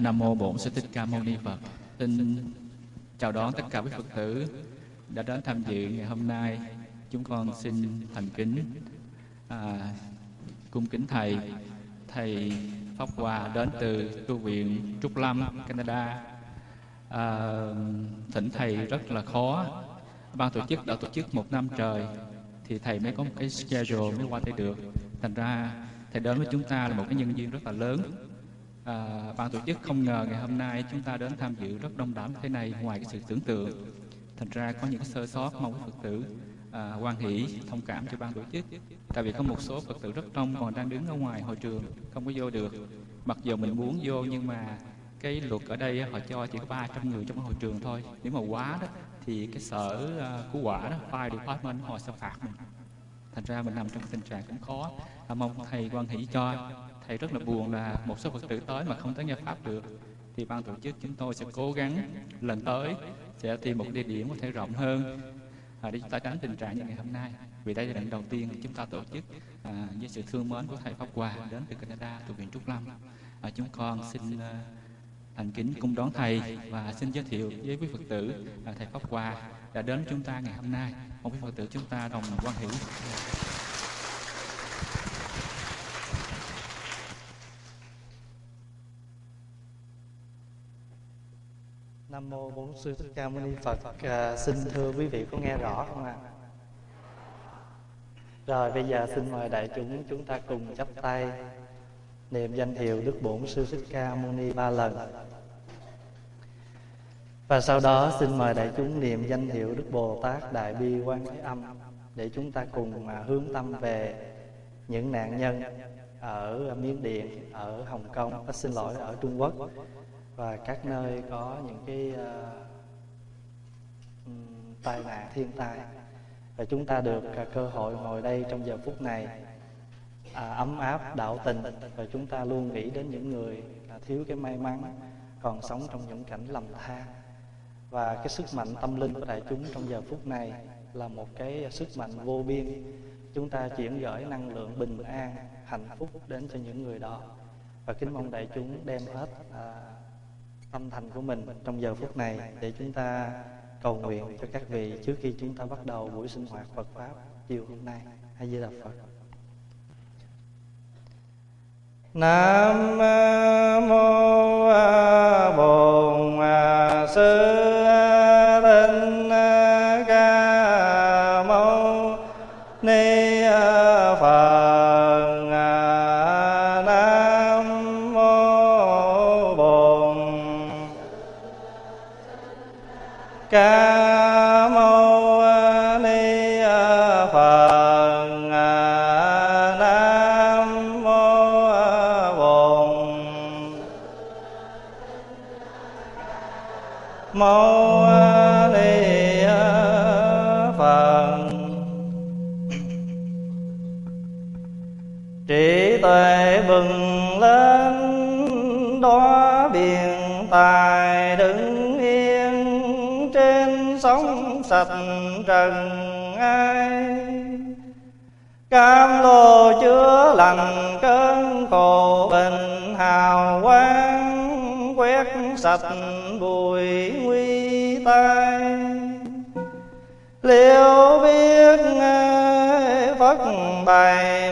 Nam mô Bổn Sư Thích Ca Mâu Ni Phật. Xin chào đón tất cả quý Phật tử đã đến tham dự ngày hôm nay. Chúng con xin thành kính à, cung kính thầy thầy Pháp Hòa đến từ tu viện Trúc Lâm, Canada. À, thỉnh thầy rất là khó. Ban tổ chức đã tổ chức một năm trời thì thầy mới có một cái schedule mới qua đây được. Thành ra thầy đến với chúng ta là một cái nhân duyên rất là lớn à, ban tổ chức không ngờ ngày hôm nay chúng ta đến tham dự rất đông đảo như thế này ngoài cái sự tưởng tượng. Thành ra có những sơ sót mong quý phật tử ờ, à, quan hỷ thông cảm cho ban tổ chức. Tại vì có một số phật tử rất đông còn đang đứng ở ngoài hội trường không có vô được. Mặc dù mình muốn vô nhưng mà cái luật ở đây họ cho chỉ có 300 người trong hội trường thôi. Nếu mà quá đó thì cái sở ờ, uh, cứu quả đó fire department họ sẽ phạt mình. Thành ra mình nằm trong tình trạng cũng khó. À, mong thầy quan hỷ cho thầy rất là buồn là một số phật tử tới mà không tới nghe pháp được. Thì ban tổ chức chúng tôi sẽ cố gắng lần tới sẽ tìm một địa điểm có thể rộng hơn. À, để chúng ta tránh tình trạng như ngày hôm nay. Vì đây là lần đầu tiên chúng ta tổ chức à, với sự thương mến của thầy pháp hòa đến từ canada từ viện trúc lâm. À, chúng con xin à, thành kính cung đón thầy và xin giới thiệu với quý phật tử à, thầy pháp hòa đã đến chúng ta ngày hôm nay. Mong quý phật tử chúng ta đồng quan hỷ. Nam mô Bổn sư Thích Ca Mâu Ni Phật. À, xin thưa quý vị có nghe rõ không ạ? À? Rồi bây giờ xin mời đại chúng chúng ta cùng chắp tay niệm danh hiệu Đức Bổn sư Thích Ca Mâu Ni ba lần. Và sau đó xin mời đại chúng niệm danh hiệu Đức Bồ Tát Đại Bi Quan Thế Âm để chúng ta cùng mà hướng tâm về những nạn nhân ở Miến Điện, ở Hồng Kông, à, xin lỗi ở Trung Quốc và các nơi có những cái uh, tai nạn thiên tai. Và chúng ta được uh, cơ hội ngồi đây trong giờ phút này à, ấm áp đạo tình. Và chúng ta luôn nghĩ đến những người à, thiếu cái may mắn còn sống trong những cảnh lầm than. Và cái sức mạnh tâm linh của đại chúng trong giờ phút này là một cái sức mạnh vô biên. Chúng ta chuyển gửi năng lượng bình an hạnh phúc đến cho những người đó. Và kính mong đại chúng đem hết à, tâm thành của mình trong giờ phút này để chúng ta cầu nguyện cho các vị trước khi chúng ta bắt đầu buổi sinh hoạt Phật pháp chiều hôm nay. hay Di Đà Phật. Nam mô Bổn Sư sạch trần ai? Cam lô chứa lành cơn khổ bình hào quang, quét sạch bụi nguy tai. Liệu biết Phật bày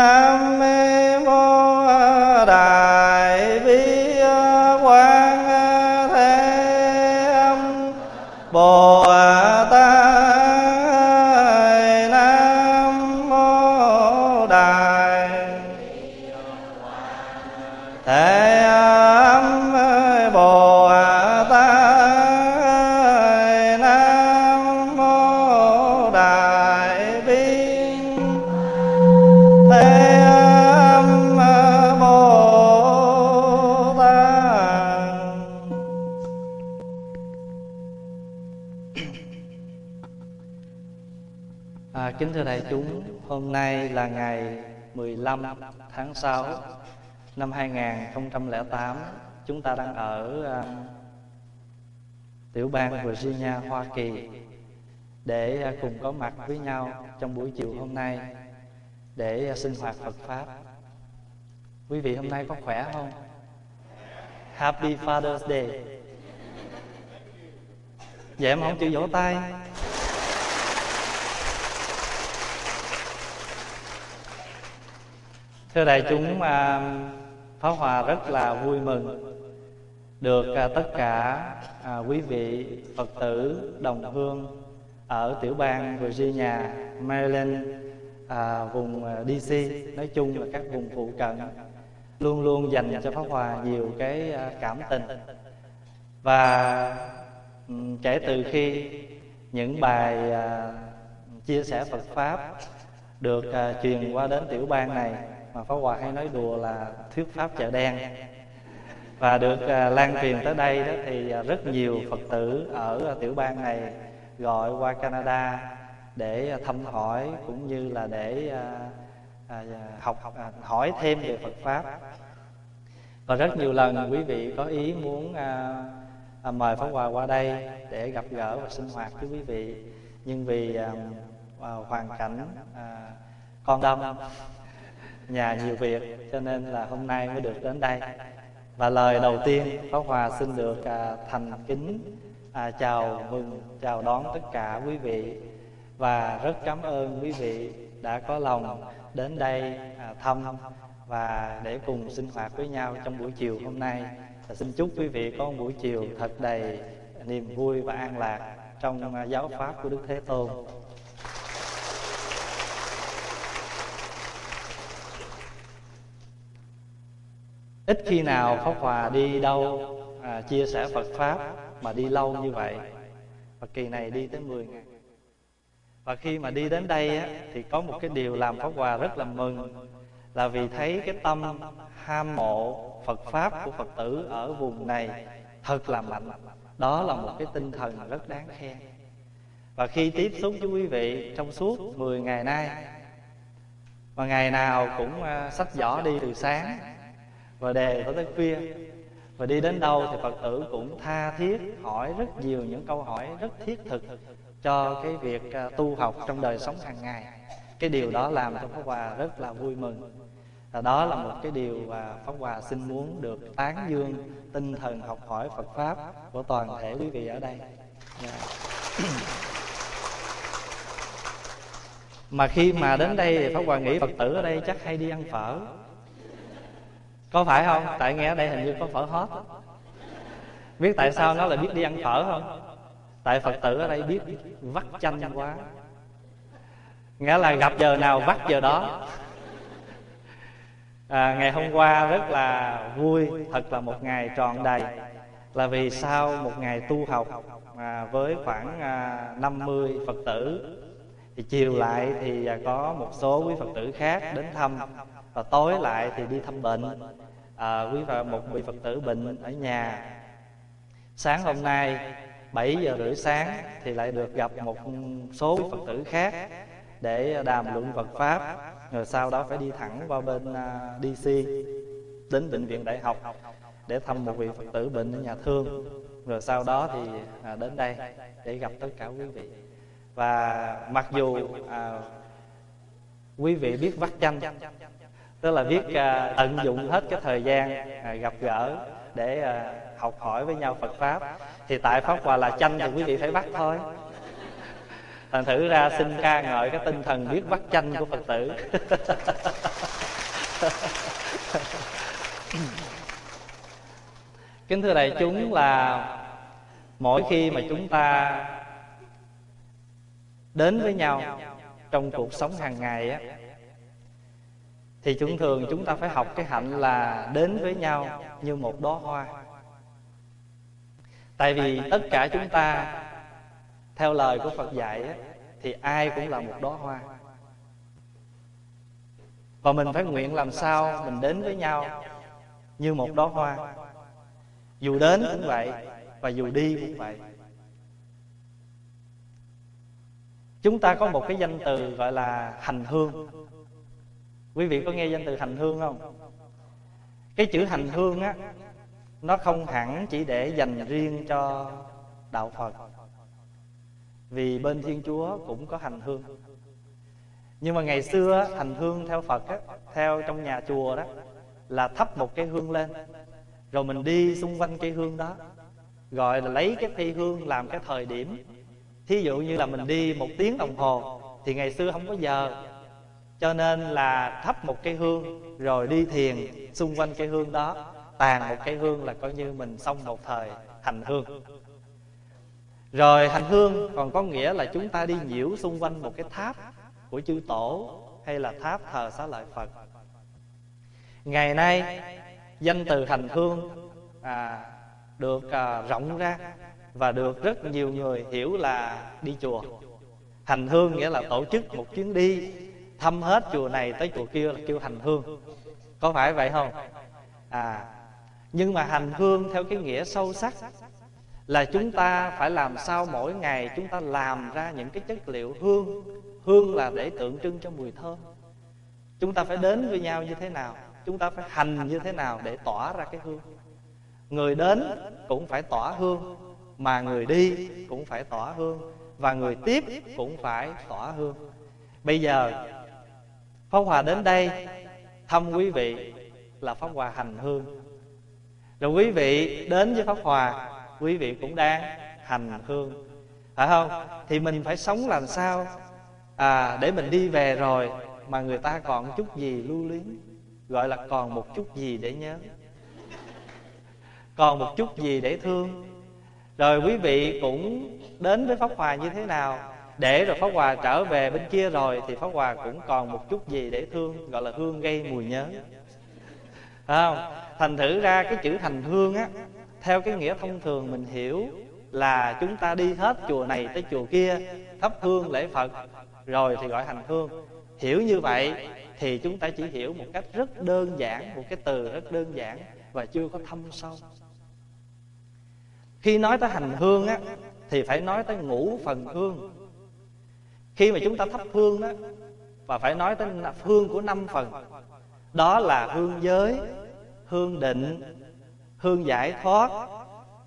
nam hôm nay là ngày 15 tháng 6 năm 2008 chúng ta đang ở uh, tiểu bang Virginia, Hoa Kỳ để uh, cùng có mặt với nhau trong buổi chiều hôm nay để uh, sinh hoạt Phật pháp. Quý vị hôm nay có khỏe không? Happy Father's Day. Vậy em không chịu vỗ tay. Thưa đại chúng, à, Pháp Hòa rất là vui mừng được à, tất cả à, quý vị Phật tử đồng hương ở tiểu bang Virginia, Maryland, à, vùng DC, nói chung là các vùng phụ cận luôn luôn dành cho Pháp Hòa nhiều cái cảm tình. Và ừ, kể từ khi những bài chia sẻ Phật pháp được truyền qua đến tiểu bang này mà Pháp Hòa hay nói đùa là thuyết pháp chợ đen. Và được uh, lan truyền tới đây đó thì uh, rất nhiều Phật tử ở uh, tiểu bang này gọi qua Canada để uh, thăm hỏi cũng như là để uh, uh, học uh, hỏi thêm về Phật pháp. Và rất nhiều lần quý vị có ý muốn uh, uh, mời Pháp Hòa qua đây để gặp gỡ và sinh hoạt với quý vị. Nhưng vì uh, uh, hoàn cảnh uh, con đông nhà nhiều việc cho nên là hôm nay mới được đến đây. Và lời đầu tiên Pháp Hòa xin được à, thành kính à, chào mừng chào đón tất cả quý vị. Và rất cảm ơn quý vị đã có lòng đến đây à, thăm. Và để cùng sinh hoạt với nhau trong buổi chiều hôm nay và xin chúc quý vị có một buổi chiều thật đầy niềm vui và an lạc trong à, giáo pháp của Đức Thế Tôn. Ít khi nào pháp hòa đi đâu à, chia sẻ phật pháp mà đi lâu như vậy. Và kỳ này đi tới 10 ngày. Và khi mà đi đến đây á, thì có một cái điều làm pháp hòa rất là mừng là vì thấy cái tâm ham mộ phật pháp của phật tử ở vùng này thật là mạnh. Đó là một cái tinh thần rất đáng khen. Và khi tiếp xúc với quý vị trong suốt 10 ngày nay và ngày nào cũng à, sách giỏ đi từ sáng và đề tới tới khuya và đi đến đâu thì phật tử cũng tha thiết, hỏi rất nhiều những câu hỏi rất thiết thực cho cái việc à, tu học trong đời sống hàng ngày. Cái điều đó làm cho pháp hòa rất là vui mừng. Và đó là một cái điều mà pháp hòa xin muốn được tán dương tinh thần học hỏi phật pháp của toàn thể quý vị ở đây. Yeah. Mà khi mà đến đây thì pháp hòa nghĩ phật tử ở đây chắc hay đi ăn phở có phải không? Tại nghe ở đây hình như có phở hót biết tại sao nó lại biết đi ăn phở không? Tại phật tử ở đây biết vắt chanh quá. Nghĩa là gặp giờ nào vắt giờ đó. À, ngày hôm qua rất là vui thật là một ngày tròn đầy. Là vì sau một ngày tu học à, với khoảng à, 50 phật tử thì chiều lại thì à, có một số quý phật tử khác đến thăm và tối lại thì đi thăm bệnh. À, quý phật một vị phật tử bệnh ở nhà. Sáng hôm nay 7 giờ rưỡi sáng thì lại được gặp một số phật tử khác để đàm luận Phật pháp. Rồi sau đó phải đi thẳng qua bên à, DC đến bệnh viện đại học để thăm một vị Phật tử bệnh ở nhà thương. Rồi sau đó thì à, đến đây để gặp tất cả quý vị. Và mặc dù à, quý vị biết vắt chanh tức là biết uh, tận dụng hết cái thời gian uh, gặp gỡ để uh, học hỏi với nhau Phật pháp. Thì tại pháp hòa là chanh thì quý vị phải bắt thôi. thành thử ra xin ca ngợi cái tinh thần biết bắt chanh của phật tử. Kính thưa đại chúng là mỗi khi mà chúng ta đến với nhau trong cuộc sống hàng ngày á thì chúng thường chúng ta phải học cái hạnh là đến với nhau như một đóa hoa. Tại vì tất cả chúng ta theo lời của phật dạy thì ai cũng là một đóa hoa. Và mình phải nguyện làm sao mình đến với nhau như một đóa hoa. Dù đến cũng vậy và dù đi cũng vậy. Chúng ta có một cái danh từ gọi là hành hương quý vị có nghe danh từ hành hương không? Cái chữ hành hương á nó không hẳn chỉ để dành riêng cho đạo phật. Vì bên thiên chúa cũng có hành hương. Nhưng mà ngày xưa hành hương theo phật á, theo trong nhà chùa đó là thắp một cái hương lên. Rồi mình đi xung quanh cây hương đó gọi là lấy cái thi hương làm cái thời điểm. Thí dụ như là mình đi một tiếng đồng hồ thì ngày xưa không có giờ cho nên là thắp một cây hương rồi đi thiền xung quanh cây hương đó tàn một cây hương là coi như mình xong một thời hành hương. Rồi hành hương còn có nghĩa là chúng ta đi nhiễu xung quanh một cái tháp của chư tổ hay là tháp thờ xá lợi phật. Ngày nay danh từ hành hương à, được à, rộng ra và được rất nhiều người hiểu là đi chùa. Hành hương nghĩa là tổ chức một chuyến đi thăm hết chùa này tới chùa kia là kêu hành hương. Có phải vậy không? À nhưng mà hành hương theo cái nghĩa sâu sắc là chúng ta phải làm sao mỗi ngày chúng ta làm ra những cái chất liệu hương. Hương là để tượng trưng cho mùi thơm. Chúng ta phải đến với nhau như thế nào? Chúng ta phải hành như thế nào để tỏa ra cái hương? Người đến cũng phải tỏa hương, mà người đi cũng phải tỏa hương, và người tiếp cũng phải tỏa hương. Bây giờ pháp hòa đến đây, thăm quý vị là pháp hòa hành hương. Rồi quý vị đến với pháp hòa quý vị cũng đang hành hương. Phải không? Thì mình phải sống làm sao? À để mình đi về rồi mà người ta còn chút gì lưu luyến, gọi là còn một chút gì để nhớ. Còn một chút gì để thương. Rồi quý vị cũng đến với pháp hòa như thế nào? Để rồi pháp hòa trở về bên kia rồi thì pháp hòa cũng còn một chút gì để thương, gọi là hương gây mùi nhớ. Không? Thành thử ra cái chữ thành hương á, theo cái nghĩa thông thường mình hiểu là chúng ta đi hết chùa này tới chùa kia, thắp hương lễ phật, rồi thì gọi hành hương. Hiểu như vậy thì chúng ta chỉ hiểu một cách rất đơn giản, một cái từ rất đơn giản và chưa có thâm sâu. Khi nói tới hành hương á, thì phải nói tới ngũ phần hương khi mà chúng ta thắp hương đó, và phải nói tới hương của năm phần đó là hương giới, hương định, hương giải thoát.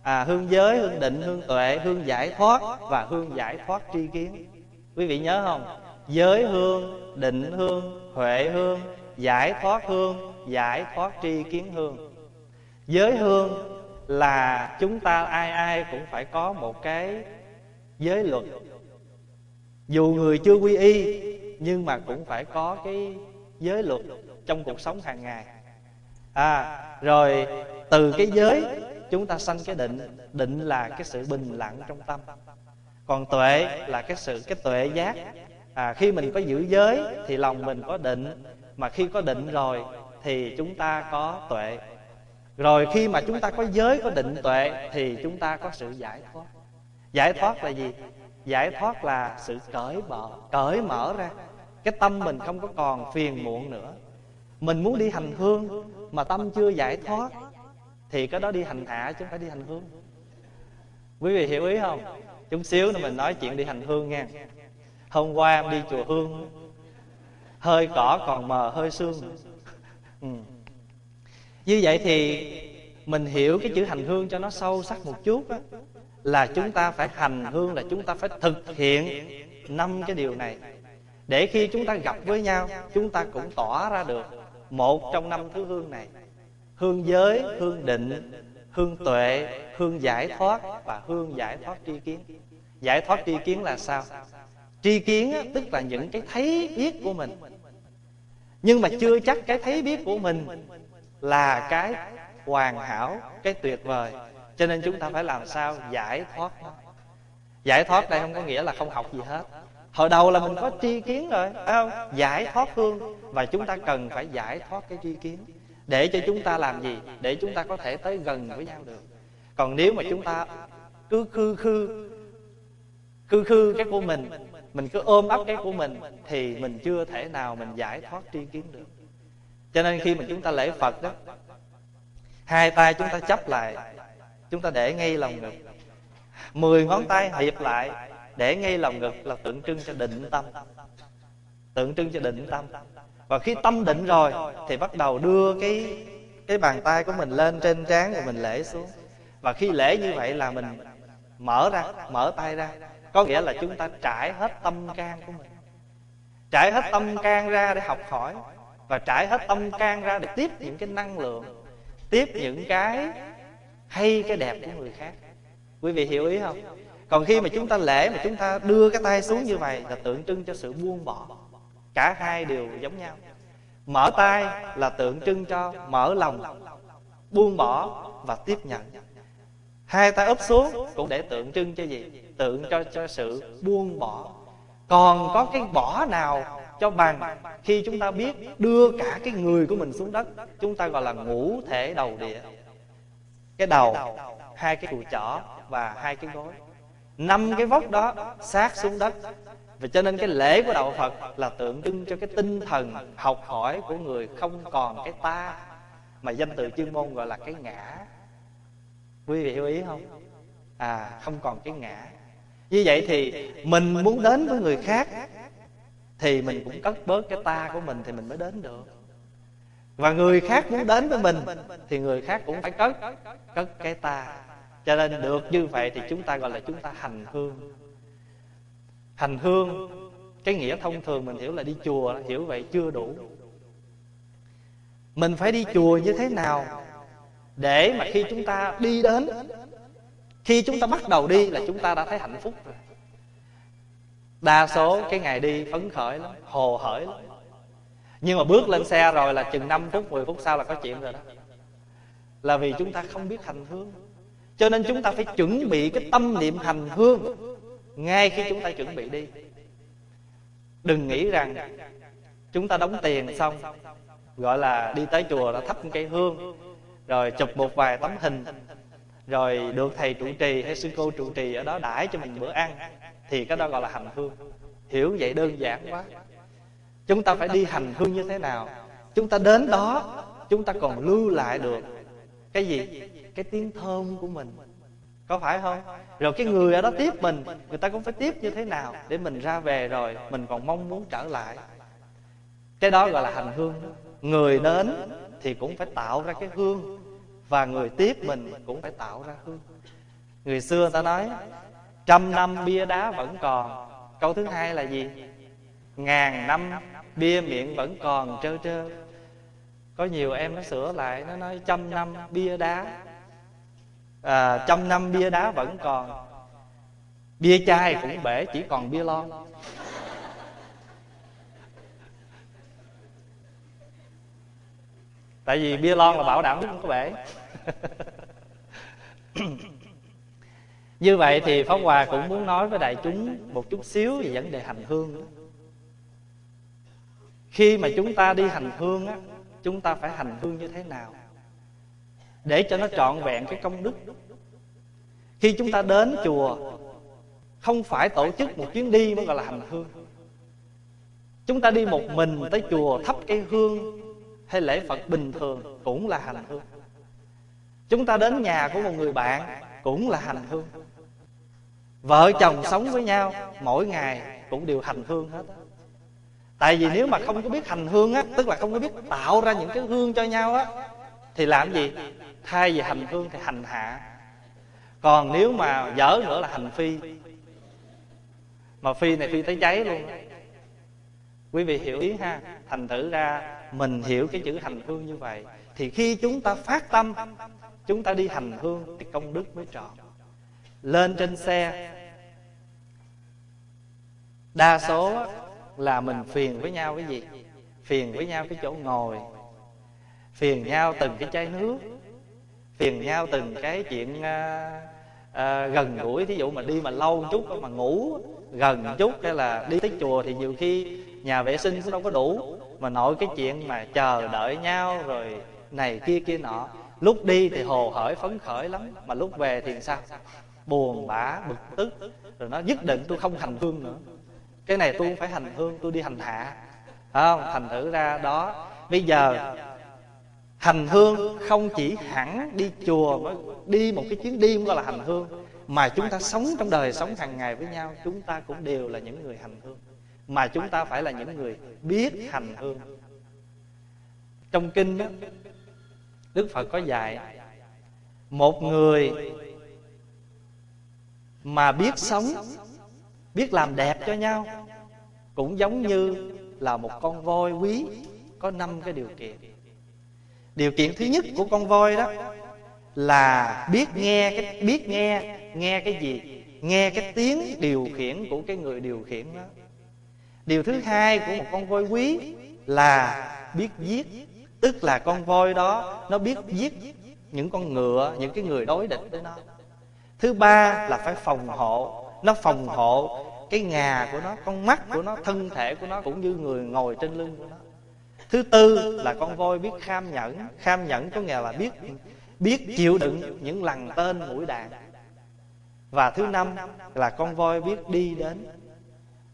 À hương giới, hương định, hương tuệ, hương giải thoát và hương giải thoát tri kiến. Quý vị nhớ không? Giới hương, định hương, huệ hương, giải thoát hương, giải thoát tri kiến hương. Giới hương là chúng ta ai ai cũng phải có một cái giới luật dù người chưa quy y nhưng mà cũng phải có cái giới luật trong cuộc sống hàng ngày. À rồi từ cái giới chúng ta sanh cái định. Định là cái sự bình lặng trong tâm. Còn tuệ là cái sự cái tuệ giác. À, khi mình có giữ giới thì lòng mình có định. Mà khi có định rồi thì chúng ta có tuệ. Rồi khi mà chúng ta có giới có định tuệ thì chúng ta có sự giải thoát. Giải thoát là gì? Giải thoát là sự cởi mở cởi mở ra. Cái tâm mình không có còn phiền muộn nữa. Mình muốn đi hành hương mà tâm chưa giải thoát thì cái đó đi hành hạ chứ không phải đi hành hương. Quý vị hiểu ý không? Chút xíu nữa mình nói chuyện đi hành hương nha. Hôm qua em đi chùa hương hơi cỏ còn mờ hơi sương. Ừ. như vậy thì mình hiểu cái chữ hành hương cho nó sâu sắc một chút á, là chúng ta phải hành hương, là chúng ta phải thực hiện năm cái điều này. Để khi chúng ta gặp với nhau, chúng ta cũng tỏ ra được một trong năm thứ hương này. Hương giới, hương định, hương tuệ, hương giải thoát và hương giải thoát tri kiến. Giải thoát tri kiến là sao? Tri kiến tức là những cái thấy biết của mình. Nhưng mà chưa chắc cái thấy biết của mình là cái hoàn hảo, cái tuyệt vời cho nên chúng ta phải làm sao giải thoát nó? Giải thoát đây không có nghĩa là không học gì hết. Hồi đầu là mình có tri kiến rồi, phải không? Giải thoát hương. Và chúng ta cần phải giải thoát cái tri kiến. Để cho chúng ta làm gì? Để chúng ta có thể tới gần với nhau được. Còn nếu mà chúng ta cứ khư khư khư khư cái của mình mình cứ ôm ấp cái của mình, thì mình chưa thể nào mình giải thoát tri kiến được. Cho nên khi mà chúng ta lễ phật đó, hai tay chúng ta chấp lại chúng ta để ngay lòng ngực. Mười ngón tay hiệp lại. Để ngay lòng ngực là tượng trưng cho định tâm. Tượng trưng cho định tâm. Và khi tâm định rồi, thì bắt đầu đưa cái cái bàn tay của mình lên trên trán rồi mình lễ xuống. Và khi lễ như vậy là mình mở ra, mở tay ra. Có nghĩa là chúng ta trải hết tâm can của mình. Trải hết tâm can ra để học hỏi. Và trải hết tâm can ra để tiếp những cái năng lượng, tiếp những cái hay cái đẹp của người khác. Quý vị hiểu ý không? Còn khi mà chúng ta lễ mà chúng ta đưa cái tay xuống như vậy là tượng trưng cho sự buông bỏ. Cả hai đều giống nhau. Mở tay là tượng trưng cho mở lòng, buông bỏ và tiếp nhận. Hai tay úp xuống cũng để tượng trưng cho gì? Tượng cho cho sự buông bỏ. Còn có cái bỏ nào cho bằng khi chúng ta biết đưa cả cái người của mình xuống đất? Chúng ta gọi là ngũ thể đầu địa cái đầu, hai cái cùi chỏ và hai cái gối. Năm cái vóc đó sát xuống đất. Và cho nên cái lễ của đạo phật là tượng trưng cho cái tinh thần học hỏi của người không còn cái ta, mà danh từ chuyên môn gọi là cái ngã. Quý vị hiểu ý không? À không còn cái ngã. Như vậy thì mình muốn đến với người khác thì mình cũng cất bớt cái ta của mình thì mình mới đến được và người khác muốn đến với mình, thì người khác cũng phải cất cất cái ta. Cho nên được như vậy thì chúng ta gọi là chúng ta hành hương. Hành hương, cái nghĩa thông thường mình hiểu là đi chùa, hiểu vậy chưa đủ. Mình phải đi chùa như thế nào để mà khi chúng ta đi đến, khi chúng ta bắt đầu đi là chúng ta đã thấy hạnh phúc rồi. Đa số cái ngày đi phấn khởi lắm, hồ hởi lắm nhưng mà bước lên xe rồi là chừng 5 phút 10 phút sau là có chuyện rồi đó. Là vì chúng ta không biết hành hương. Cho nên chúng ta phải chuẩn bị cái tâm niệm hành hương ngay khi chúng ta chuẩn bị đi. Đừng nghĩ rằng chúng ta đóng tiền xong, gọi là đi tới chùa đã thắp cây hương, rồi chụp một vài tấm hình, rồi được thầy trụ trì hay sư cô trụ trì ở đó đãi cho mình bữa ăn, thì cái đó gọi là hành hương. Hiểu vậy đơn giản quá chúng ta phải đi hành hương như thế nào? Chúng ta đến đó, chúng ta còn lưu lại được cái gì? Cái tiếng thơm của mình. Có phải không? Rồi cái người ở đó tiếp mình, người ta cũng phải tiếp như thế nào để mình ra về rồi mình còn mong muốn trở lại? Cái đó gọi là hành hương. Người đến thì cũng phải tạo ra cái hương và người tiếp mình cũng phải tạo ra hương. Người xưa ta nói, trăm năm bia đá vẫn còn. Câu thứ hai là gì? Ngàn năm bia miệng vẫn còn trơ trơ. Có nhiều em nó sửa lại nó nói trăm năm bia đá. À, trăm năm bia đá vẫn còn. Bia chai cũng bể chỉ còn bia lon. Tại vì bia lon là bảo đảm không có bể. Như vậy thì pháp hòa cũng muốn nói với đại chúng một chút xíu về vấn đề hành hương khi mà chúng ta đi hành hương á, chúng ta phải hành hương như thế nào? Để cho nó trọn vẹn cái công đức. Khi chúng ta đến chùa, không phải tổ chức một chuyến đi mới gọi là hành hương. Chúng ta đi một mình tới chùa thắp cây hương hay lễ phật bình thường cũng là hành hương. Chúng ta đến nhà của một người bạn cũng là hành hương. Vợ chồng sống với nhau, mỗi ngày cũng đều hành hương hết tại vì nếu mà không có biết hành hương á tức là không có biết tạo ra những cái hương cho nhau á thì làm gì? thay vì hành hương thì hành hạ. Còn nếu mà dở nữa là hành phi. mà phi này phi tới cháy luôn. quý vị hiểu ý ha. thành thử ra mình hiểu cái chữ hành hương như vậy. Thì khi chúng ta phát tâm chúng ta đi hành hương thì công đức mới trọn. Lên trên xe đa số là mình phiền với nhau cái gì? Phiền với nhau cái chỗ ngồi. Phiền nhau từng cái chai nước. Phiền nhau từng cái chuyện uh, uh, gần gũi. Thí dụ mà đi mà lâu chút mà ngủ gần chút hay là đi tới chùa thì nhiều khi nhà vệ sinh cũng đâu có đủ. Mà nội cái chuyện mà chờ đợi nhau rồi này kia kia nọ. Lúc đi thì hồ hởi phấn khởi lắm mà lúc về thì sao? Buồn bã bực tức. Rồi nó nhất định tôi không thành phương nữa cái này tôi không phải hành hương, tôi đi hành hạ. Không? Thành thử ra đó. Bây giờ, hành hương không chỉ hẳn đi chùa mới đi một cái chuyến đi cũng gọi là hành hương, mà chúng ta sống trong đời sống hàng ngày với nhau. Chúng ta cũng đều là những người hành hương. Mà chúng ta phải là những người biết hành hương. Trong kinh đó đức phật có dạy, một người mà biết sống biết làm đẹp cho nhau. Cũng giống như là một con voi quý, có năm cái điều kiện. Điều kiện thứ nhất của con voi đó là biết nghe cái, biết nghe nghe cái gì, nghe cái tiếng điều khiển của cái người điều khiển đó. Điều thứ hai của một con voi quý là biết giết, tức là con voi đó, nó biết giết những con ngựa, những cái người đối địch với nó. Thứ ba là phải phòng hộ nó phòng hộ cái ngà của nó, con mắt của nó, thân thể của nó, cũng như người ngồi trên lưng của nó. Thứ tư là con voi biết kham nhẫn. Kham nhẫn có nghĩa là biết biết chịu đựng những lần tên mũi đạn. Và thứ năm là con voi biết đi đến.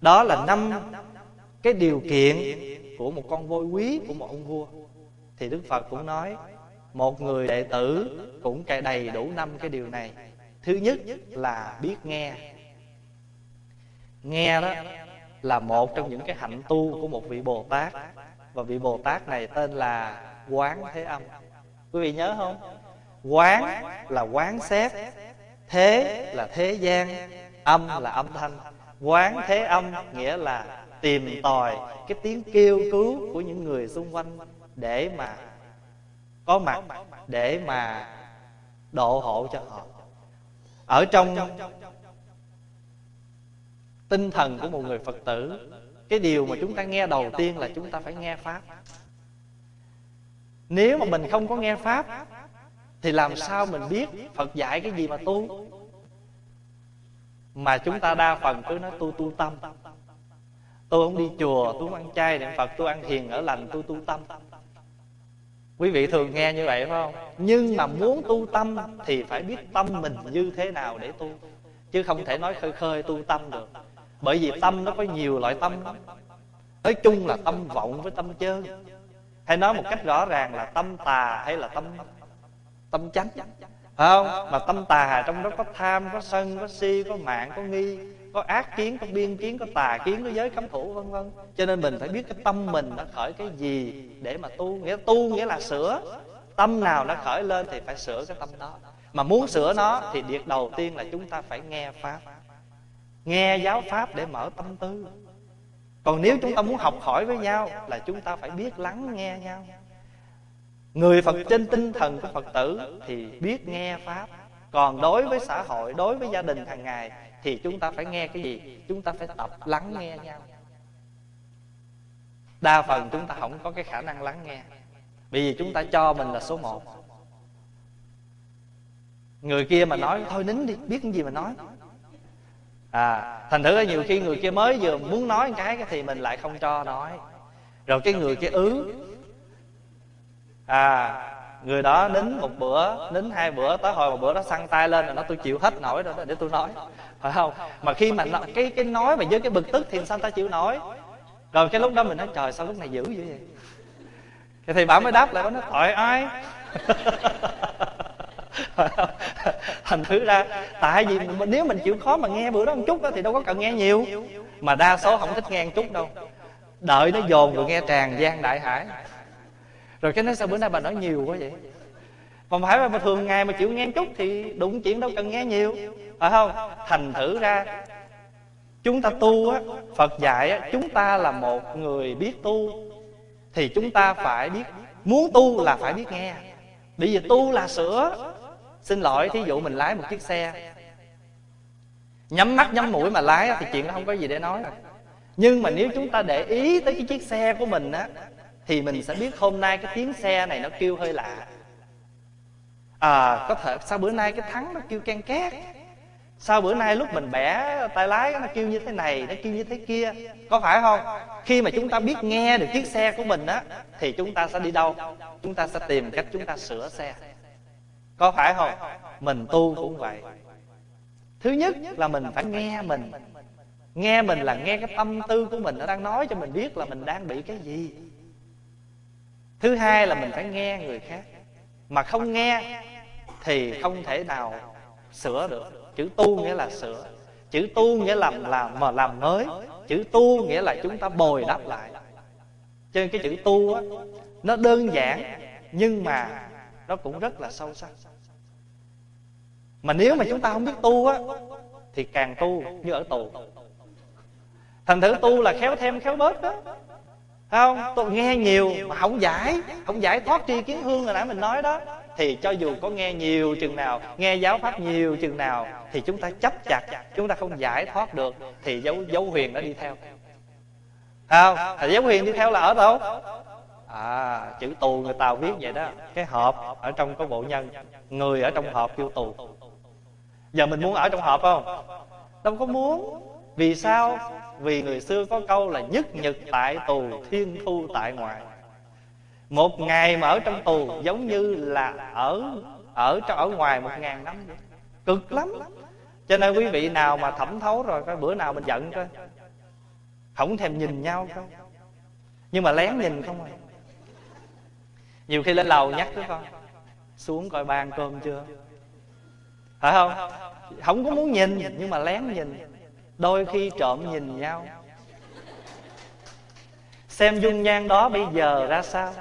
Đó là năm cái điều kiện của một con voi quý của một ông vua. Thì đức phật cũng nói, một người đệ tử cũng cài đầy đủ năm cái điều này. Thứ nhất là biết nghe nghe đó, là một trong những cái hạnh tu của một vị bồ tát. Và vị bồ tát này tên là quán thế âm. Quý vị nhớ không? Quán là quán xét, thế là thế gian, âm là âm thanh. Quán thế âm nghĩa là tìm tòi cái tiếng kêu cứu của những người xung quanh để mà có mặt, để mà độ hộ cho họ. Ở trong tinh thần của một người phật tử. Cái điều mà chúng ta nghe đầu tiên là chúng ta phải nghe pháp. Nếu mà mình không có nghe pháp, thì làm sao mình biết phật dạy cái gì mà tu? Mà chúng ta đa phần cứ nói tu tu tâm. Tôi không đi chùa, tôi không ăn chay niệm phật, tôi ăn hiền, ở lành, tôi tu tâm. Quý vị thường nghe như vậy, phải không? Nhưng mà muốn tu tâm thì phải biết tâm mình như thế nào để tu. Chứ không thể nói khơi khơi tu tâm được bởi vì tâm nó có nhiều loại tâm. Lắm nói chung là tâm vọng với tâm chơn hay nói một cách rõ ràng là tâm tà hay là tâm tâm chánh. Phải không? Mà tâm tà trong đó có tham, có sân, có si, có mạng, có nghi, có ác kiến, có biên kiến, có tà kiến, có giới cấm thủ, vân vân. Cho nên mình phải biết cái tâm mình nó khởi cái gì để mà tu. Nghĩa tu nghĩa là sửa. Tâm nào nó khởi lên thì phải sửa cái tâm đó. Mà muốn sửa nó thì việc đầu tiên là chúng ta phải nghe pháp nghe giáo pháp để mở tâm tư. Còn nếu chúng ta muốn học hỏi với nhau là chúng ta phải biết lắng nghe nhau. Người phật trên tinh thần của phật tử thì biết nghe pháp. Còn đối với xã hội, đối với gia đình hàng ngày thì chúng ta phải nghe cái gì? Chúng ta phải tập lắng nghe nhau. Đa phần chúng ta không có cái khả năng lắng nghe. Vì chúng ta cho mình là số một. Người kia mà nói, thôi nín đi, biết cái gì mà nói à thành thử nhiều khi người kia mới vừa muốn nói cái thì mình lại không cho nói. Rồi cái người kia ứ. À người đó nín một bữa nín hai bữa tới hồi một bữa đó săn tay lên là nó tôi chịu hết nổi rồi đó để tôi nói. Phải không? Mà khi mà nó, cái cái nói mà với cái bực tức thì sao ta chịu nổi? Rồi cái lúc đó mình nói trời sao lúc này dữ vậy? Thì bảo mới đáp lại nó tội ai thành thử ra, tại vì nếu mình chịu khó mà nghe bữa đó một chút đó thì đâu có cần nghe nhiều. Mà đa số không thích nghe một chút đâu. Đợi nó dồn rồi nghe tràn gian đại hải. Rồi cái nói sao bữa nay bà nói nhiều quá vậy? Còn phải mà thường ngày mà chịu nghe chút thì đụng chuyện đâu cần nghe nhiều. Phải không? Thành thử ra, chúng ta tu á, phật dạy á, chúng ta là một người biết tu. Thì chúng ta phải biết, muốn tu là phải biết nghe. Bởi vì tu là sửa xin lỗi, thí dụ mình lái một chiếc xe. Nhắm mắt, nhắm mũi mà lái thì chuyện đó không có gì để nói nhưng mà nếu chúng ta để ý tới cái chiếc xe của mình á, thì mình sẽ biết hôm nay cái tiếng xe này nó kêu hơi lạ. À có thể sao bữa nay cái thắng nó kêu can két. Sao bữa nay lúc mình bẻ tay lái nó kêu như thế này, nó kêu như thế kia. Có phải không? Khi mà chúng ta biết nghe được chiếc xe của mình á, thì chúng ta sẽ đi đâu? Chúng ta sẽ tìm cách chúng ta sửa xe có phải không? Mình tu cũng vậy. Thứ nhất là mình phải nghe mình. Nghe mình là nghe cái tâm tư của mình nó đang nói cho mình biết là mình đang bị cái gì. Thứ hai là mình phải nghe người khác. Mà không nghe thì không thể nào sửa được. Chữ tu nghĩa là sửa. Chữ tu nghĩa là làm mà làm mới. Chữ tu nghĩa là chúng ta bồi đắp lại. Cho nên cái chữ tu á, nó đơn giản nhưng mà nó cũng rất là sâu sắc mà nếu mà chúng ta không biết tu á, thì càng tu như ở tù. Thành thử tu là khéo thêm, khéo bớt đó. Không? Tôi nghe nhiều mà không giải không giải thoát tri kiến hương hồi nãy mình nói đó. Thì cho dù có nghe nhiều chừng nào, nghe giáo pháp nhiều chừng nào, thì chúng ta chấp chặt, chúng ta không giải thoát được, thì dấu dấu huyền đã đi theo. Không? Thì dấu huyền đi theo là ở đâu? À chữ tù người tàu viết vậy đó. Cái hộp ở trong có bộ nhân, người ở trong hộp kêu tù giờ mình muốn ở trong hộp không? Đâu có muốn. Vì sao? Vì người xưa có câu là nhất nhật tại tù, thiên thu tại ngoại. Một ngày mà ở trong tù giống như là ở ở trong, ở ngoài một ngàn năm vậy. Cực lắm. Cho nên quý vị nào mà thẩm thấu rồi, coi bữa nào mình giận coi. Không thèm nhìn nhau không nhưng mà lén nhìn không à. Nhiều khi lên lầu nhắc đứa con, xuống coi ban cơm chưa? Phải không? Không có muốn nhìn, nhưng mà lén nhìn. Đôi khi trộm nhìn nhau. Xem dung nhan đó bây giờ ra sao?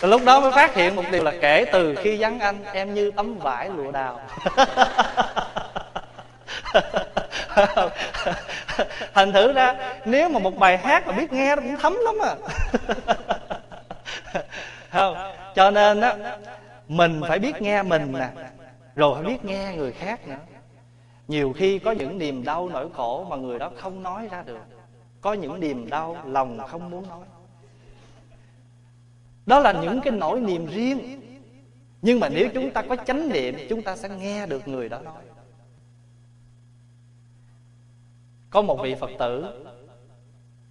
Từ lúc đó mới phát hiện một điều là kể từ khi vắng anh, em như tấm vải lụa đào. Thành thử ra, nếu mà một bài hát mà biết nghe nó cũng thấm lắm à không, cho nên á, mình phải biết nghe mình nè, rồi phải biết nghe người khác nữa. Nhiều khi có những niềm đau nỗi khổ mà người đó không nói ra được. Có những niềm đau lòng không muốn nói. Đó là những cái nỗi niềm riêng. Nhưng mà nếu chúng ta có chánh niệm, chúng ta sẽ nghe được người đó nói. Có một vị phật tử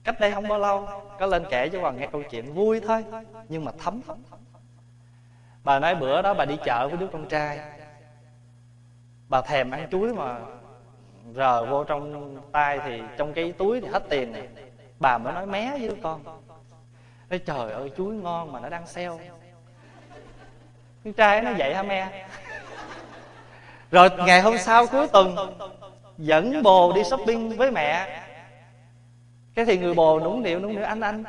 cách đây không bao lâu, có lên kể cho hoàng nghe câu chuyện vui thôi, nhưng mà thấm. Bà nói bữa đó bà đi chợ với đứa con trai. Bà thèm ăn chuối mà rờ vô trong tay thì trong cái túi thì hết tiền này bà mới nói mé với đứa con. Nói, trời ơi, chuối ngon mà nó đang sale con trai nó vậy hả me rồi ngày hôm sau cuối tuần, dẫn bồ đi shopping với mẹ cái thì người bồ nũng nịu nũng nịu, anh anh.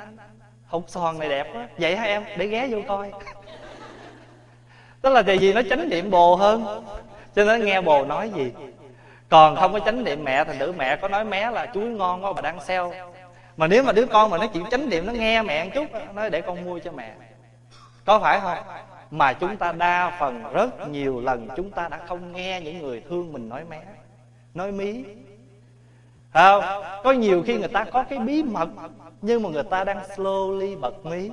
Hột xoàn này đẹp quá. Vậy hả em? Để ghé vô coi. Tức là tại vì nó chánh niệm bồ hơn. Cho nên nghe bồ nói gì. Còn không có chánh niệm mẹ thì nữ mẹ có nói mé là chuối ngon quá mà đang sale. Mà nếu mà đứa con mà nó chịu chánh niệm, nó nghe mẹ một chút, nói để con mua cho mẹ. Có phải không? Mà chúng ta đa phần rất nhiều lần chúng ta đã không nghe những người thương mình nói mé. Nói mí không, có nhiều khi người ta có cái bí mật, nhưng mà người ta đang slowly bật mí.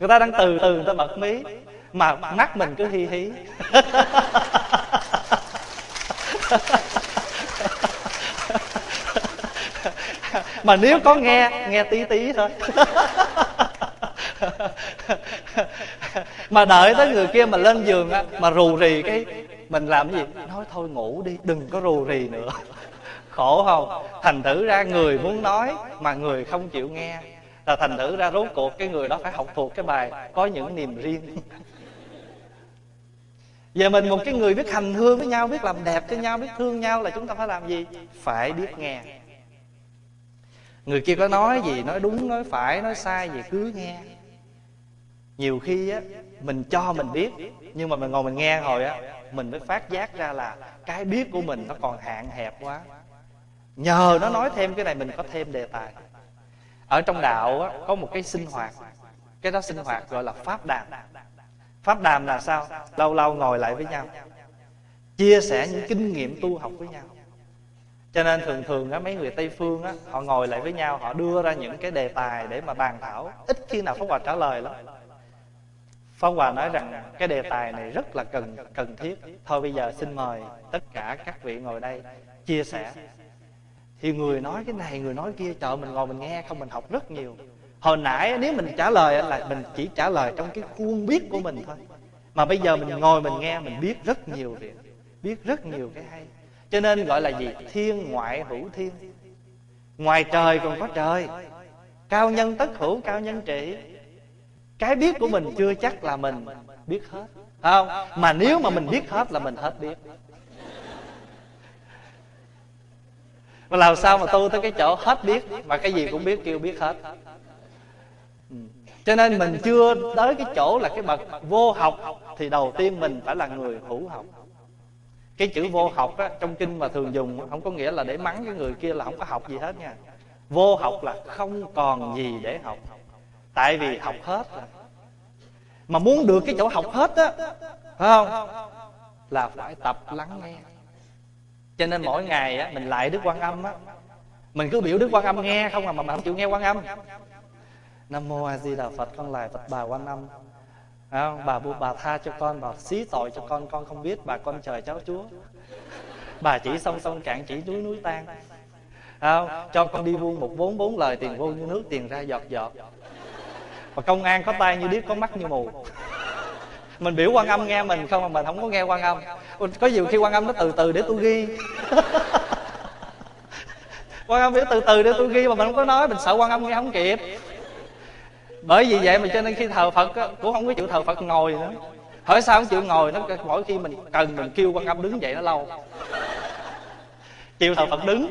Người ta đang từ từ người ta bật mí, mà mắt mình cứ hi hí. Mà nếu có nghe nghe tí tí thôi. Mà đợi tới người kia mà lên giường á, mà rù rì cái, mình làm gì? Nói thôi ngủ đi, đừng có rù rì nữa khổ không? Thành thử ra người muốn nói mà người không chịu nghe. Là thành thử ra rốt cuộc cái người đó phải học thuộc cái bài có những niềm riêng. Giờ mình một cái người biết hành hương với nhau Biết làm đẹp cho nhau, biết thương nhau Là chúng ta phải làm gì? Phải biết nghe. Người kia có nói gì Nói đúng, nói phải, nói sai gì Cứ nghe. Nhiều khi á Mình cho mình biết Nhưng mà mình ngồi mình nghe hồi á Mình mới phát giác ra là Cái biết của mình nó còn hạn hẹp quá. Nhờ nó nói thêm cái này Mình có thêm đề tài. Ở trong đạo á, có một cái sinh hoạt. Cái đó sinh hoạt gọi là pháp đàm. Pháp đàm là sao? Lâu lâu ngồi lại với nhau. Chia sẻ những kinh nghiệm tu học với nhau. Cho nên thường thường á mấy người tây phương á họ ngồi lại với nhau họ đưa ra những cái đề tài để mà bàn thảo. Ít khi nào pháp hòa trả lời lắm. Pháp hòa nói rằng cái đề tài này rất là cần cần thiết. Thôi bây giờ xin mời tất cả các vị ngồi đây chia sẻ thì người nói cái này, người nói kia chợ mình ngồi mình nghe, không, mình học rất nhiều. Hồi nãy nếu mình trả lời là mình chỉ trả lời trong cái khuôn biết của mình thôi. Mà bây giờ mình ngồi mình nghe, mình biết rất nhiều việc, biết rất nhiều cái hay. Cho nên gọi là gì? Thiên ngoại hữu thiên. Ngoài trời còn có trời. Cao nhân tất hữu, cao nhân trị. Cái biết của mình chưa chắc là mình biết hết. Không? Mà nếu mà mình biết hết là mình hết biết. Mà làm sao mà tu tới cái chỗ hết biết mà cái gì cũng biết kêu biết hết. Ừ. Cho nên mình chưa tới cái chỗ là cái bậc vô học thì đầu tiên mình phải là người hữu học. Cái chữ vô học á, trong kinh mà thường dùng không có nghĩa là để mắng cái người kia là không có học gì hết nha. Vô học là không còn gì để học. Tại vì học hết rồi. Mà muốn được cái chỗ học hết á phải không? Là phải tập lắng nghe cho nên mỗi ngày á mình lại đức quan âm á. Mình cứ biểu đức quan âm nghe không à mà mà không chịu nghe quan âm. Nam mô a di đà phật con lại phật bà quan âm. À, bà bu bà tha cho con bà xí tội cho con con không biết bà con trời cháu chúa. Bà chỉ sông sông cạn chỉ núi núi tan. À, cho con đi vuông một bốn bốn lời tiền vô như nước tiền ra giọt giọt. Và công an có tay như điếc có mắt như mù mình biểu quan âm nghe mình không mà mình không có nghe quan âm. Có nhiều khi quan âm nó từ từ để tôi ghi. Quan âm biểu từ từ để tôi ghi mà mình không có nói mình sợ quan âm nghe không kịp. Bởi vì vậy mà cho nên khi thờ phật á, cũng không có chịu thờ phật ngồi nữa. Hỏi sao không chịu ngồi nó mỗi khi mình cần mình kêu quan âm đứng dậy nó lâu. Chịu thờ phật đứng.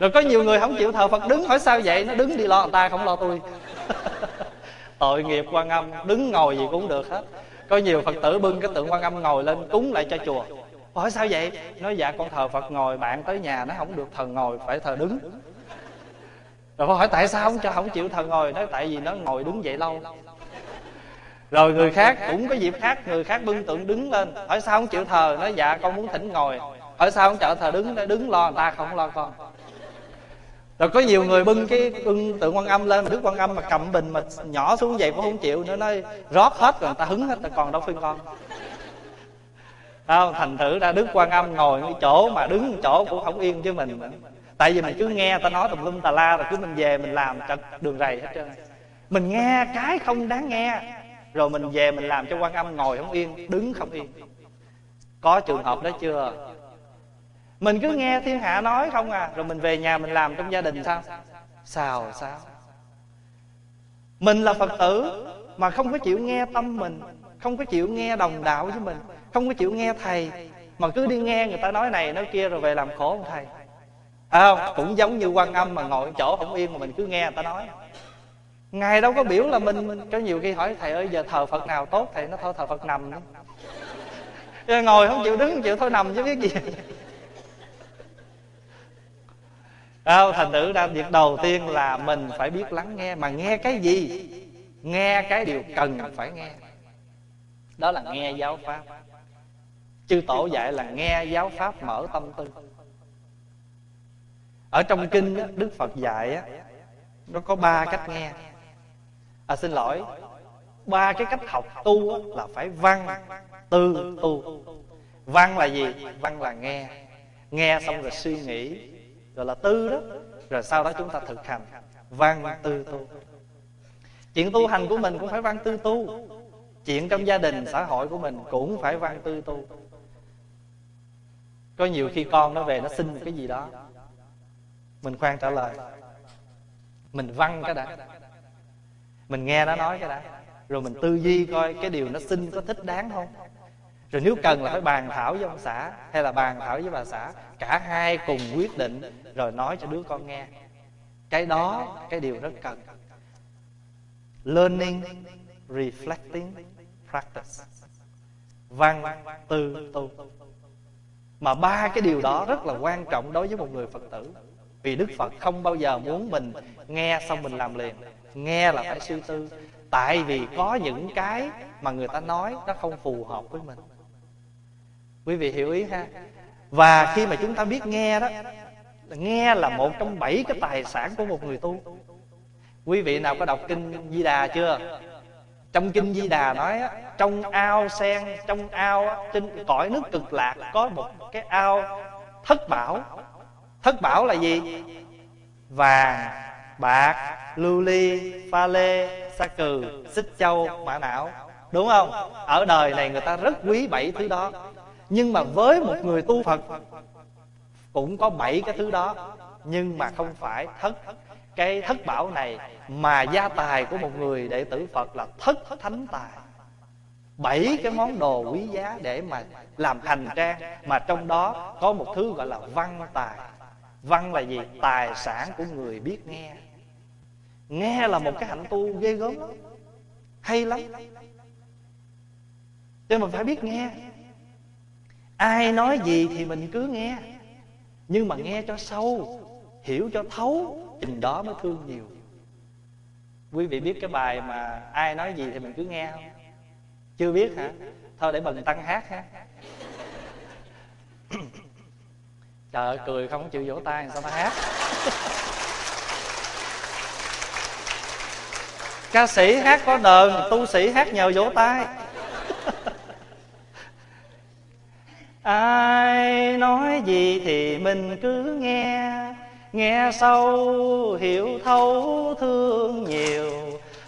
Rồi có nhiều người không chịu thờ phật đứng hỏi sao vậy? Nó đứng đi lo người ta không lo tôi. Tội nghiệp quan âm đứng ngồi gì cũng được hết có nhiều phật tử bưng cái tượng quan âm ngồi lên cúng lại cho chùa. Hỏi sao vậy? Nói dạ con thờ phật ngồi, bạn tới nhà nó không được thờ ngồi, phải thờ đứng. Rồi hỏi, tại sao không cho, không chịu thờ ngồi? Nói, tại vì nó ngồi đứng vậy lâu. Rồi người khác cũng có dịp khác, người khác bưng tượng đứng lên. Hỏi sao không chịu thờ? Nói dạ con muốn thỉnh ngồi. Hỏi sao không chợ thờ đứng? Nó đứng lo người ta, không lo con rồi có nhiều người bưng cái bưng tượng quan âm lên đức quan âm mà cầm bình mà nhỏ xuống vậy cũng không chịu nữa, nói rót hết rồi người ta hứng hết, còn đâu phiên con. Không, thành thử ra đức quan âm ngồi cái chỗ mà đứng chỗ cũng không yên với mình. Tại vì mình cứ nghe, ta nói tùm lum tà la rồi cứ mình về mình làm trật đường rầy hết trơn. Mình nghe cái không đáng nghe. Rồi mình về mình làm cho quan âm ngồi không yên đứng không yên. Có trường hợp đó chưa? Mình cứ nghe thiên hạ nói không à rồi mình về nhà mình làm trong gia đình sao? Sao sao? Mình là phật tử mà không có chịu nghe tâm mình không có chịu nghe đồng đạo với mình không có chịu nghe thầy mà cứ đi nghe người ta nói này nói kia rồi về làm khổ ông thầy. À không cũng giống như quan âm mà ngồi chỗ không yên mà mình cứ nghe người ta nói. Ngài đâu có biểu là mình, mình có nhiều khi hỏi thầy ơi giờ thờ phật nào tốt? Thầy nó thôi thờ phật nằm ngồi không chịu đứng không chịu thôi nằm chứ biết gì không thành thử ra việc đầu tiên là mình phải biết lắng nghe mà nghe cái gì? Nghe cái điều cần phải nghe. Đó là nghe giáo pháp. Chư tổ dạy là nghe giáo pháp mở tâm tư. Ở trong kinh đức phật dạy á nó có ba cách nghe. À xin lỗi ba cái cách học tu á, là phải văn tư tu. Văn là gì? Văn là nghe. Nghe xong rồi suy nghĩ gọi là tư đó. Rồi sau đó chúng ta thực hành. Văn tư tu. Chuyện tu hành của mình cũng phải văn tư tu. Chuyện trong gia đình, xã hội của mình cũng phải văn tư tu. Có nhiều khi con nó về nó xin cái gì đó. Mình khoan trả lời. Mình văn cái đã. Mình nghe nó nói cái đã. Rồi mình tư duy coi cái điều nó xin có thích đáng không? Rồi nếu cần là phải bàn thảo với ông xã, hay là bàn thảo với bà xã, cả hai cùng quyết định rồi nói cho đứa con nghe. Cái đó, cái điều rất cần. Learning, reflecting, practice. Văn tư tu. Mà ba cái điều đó rất là quan trọng đối với một người phật tử. Vì đức phật không bao giờ muốn mình nghe xong mình làm liền. Nghe là phải suy tư. Tại vì có những cái mà người ta nói nó không phù hợp với mình quý vị hiểu ý ha? Và khi mà chúng ta biết nghe đó, nghe là một trong bảy cái tài sản của một người tu. Quý vị nào có đọc kinh di đà chưa? Trong kinh di đà nói trong ao sen, trong ao trên cõi nước cực lạc có một cái ao thất bảo. Thất bảo là gì? Vàng, bạc, lưu ly, pha lê, sa cừ, xích châu, mã não. Đúng không? Ở đời này người ta rất quý bảy thứ đó nhưng mà với một người tu phật, cũng có bảy cái thứ đó. Nhưng mà không phải thất. Cái thất bảo này mà gia tài của một người đệ tử phật là thất thánh tài. Bảy cái món đồ quý giá để mà làm hành trang, mà trong đó có một thứ gọi là văn tài. Văn là gì? Tài sản của người biết nghe. Nghe là một cái hạnh tu ghê gớm lắm. Hay lắm. Cho mình phải biết nghe ai nói gì thì mình cứ nghe. Nhưng mà nghe cho sâu, hiểu cho thấu, chừng đó mới thương nhiều. Quý vị biết cái bài mà ai nói gì thì mình cứ nghe không? Chưa biết hả? Thôi để bần tăng hát ha. Trời ơi, cười không chịu vỗ tay sao ta hát? Ca sĩ hát có đờn, tu sĩ hát nhờ vỗ tay. Ai nói gì thì mình cứ nghe. Nghe sâu, hiểu thấu thương nhiều.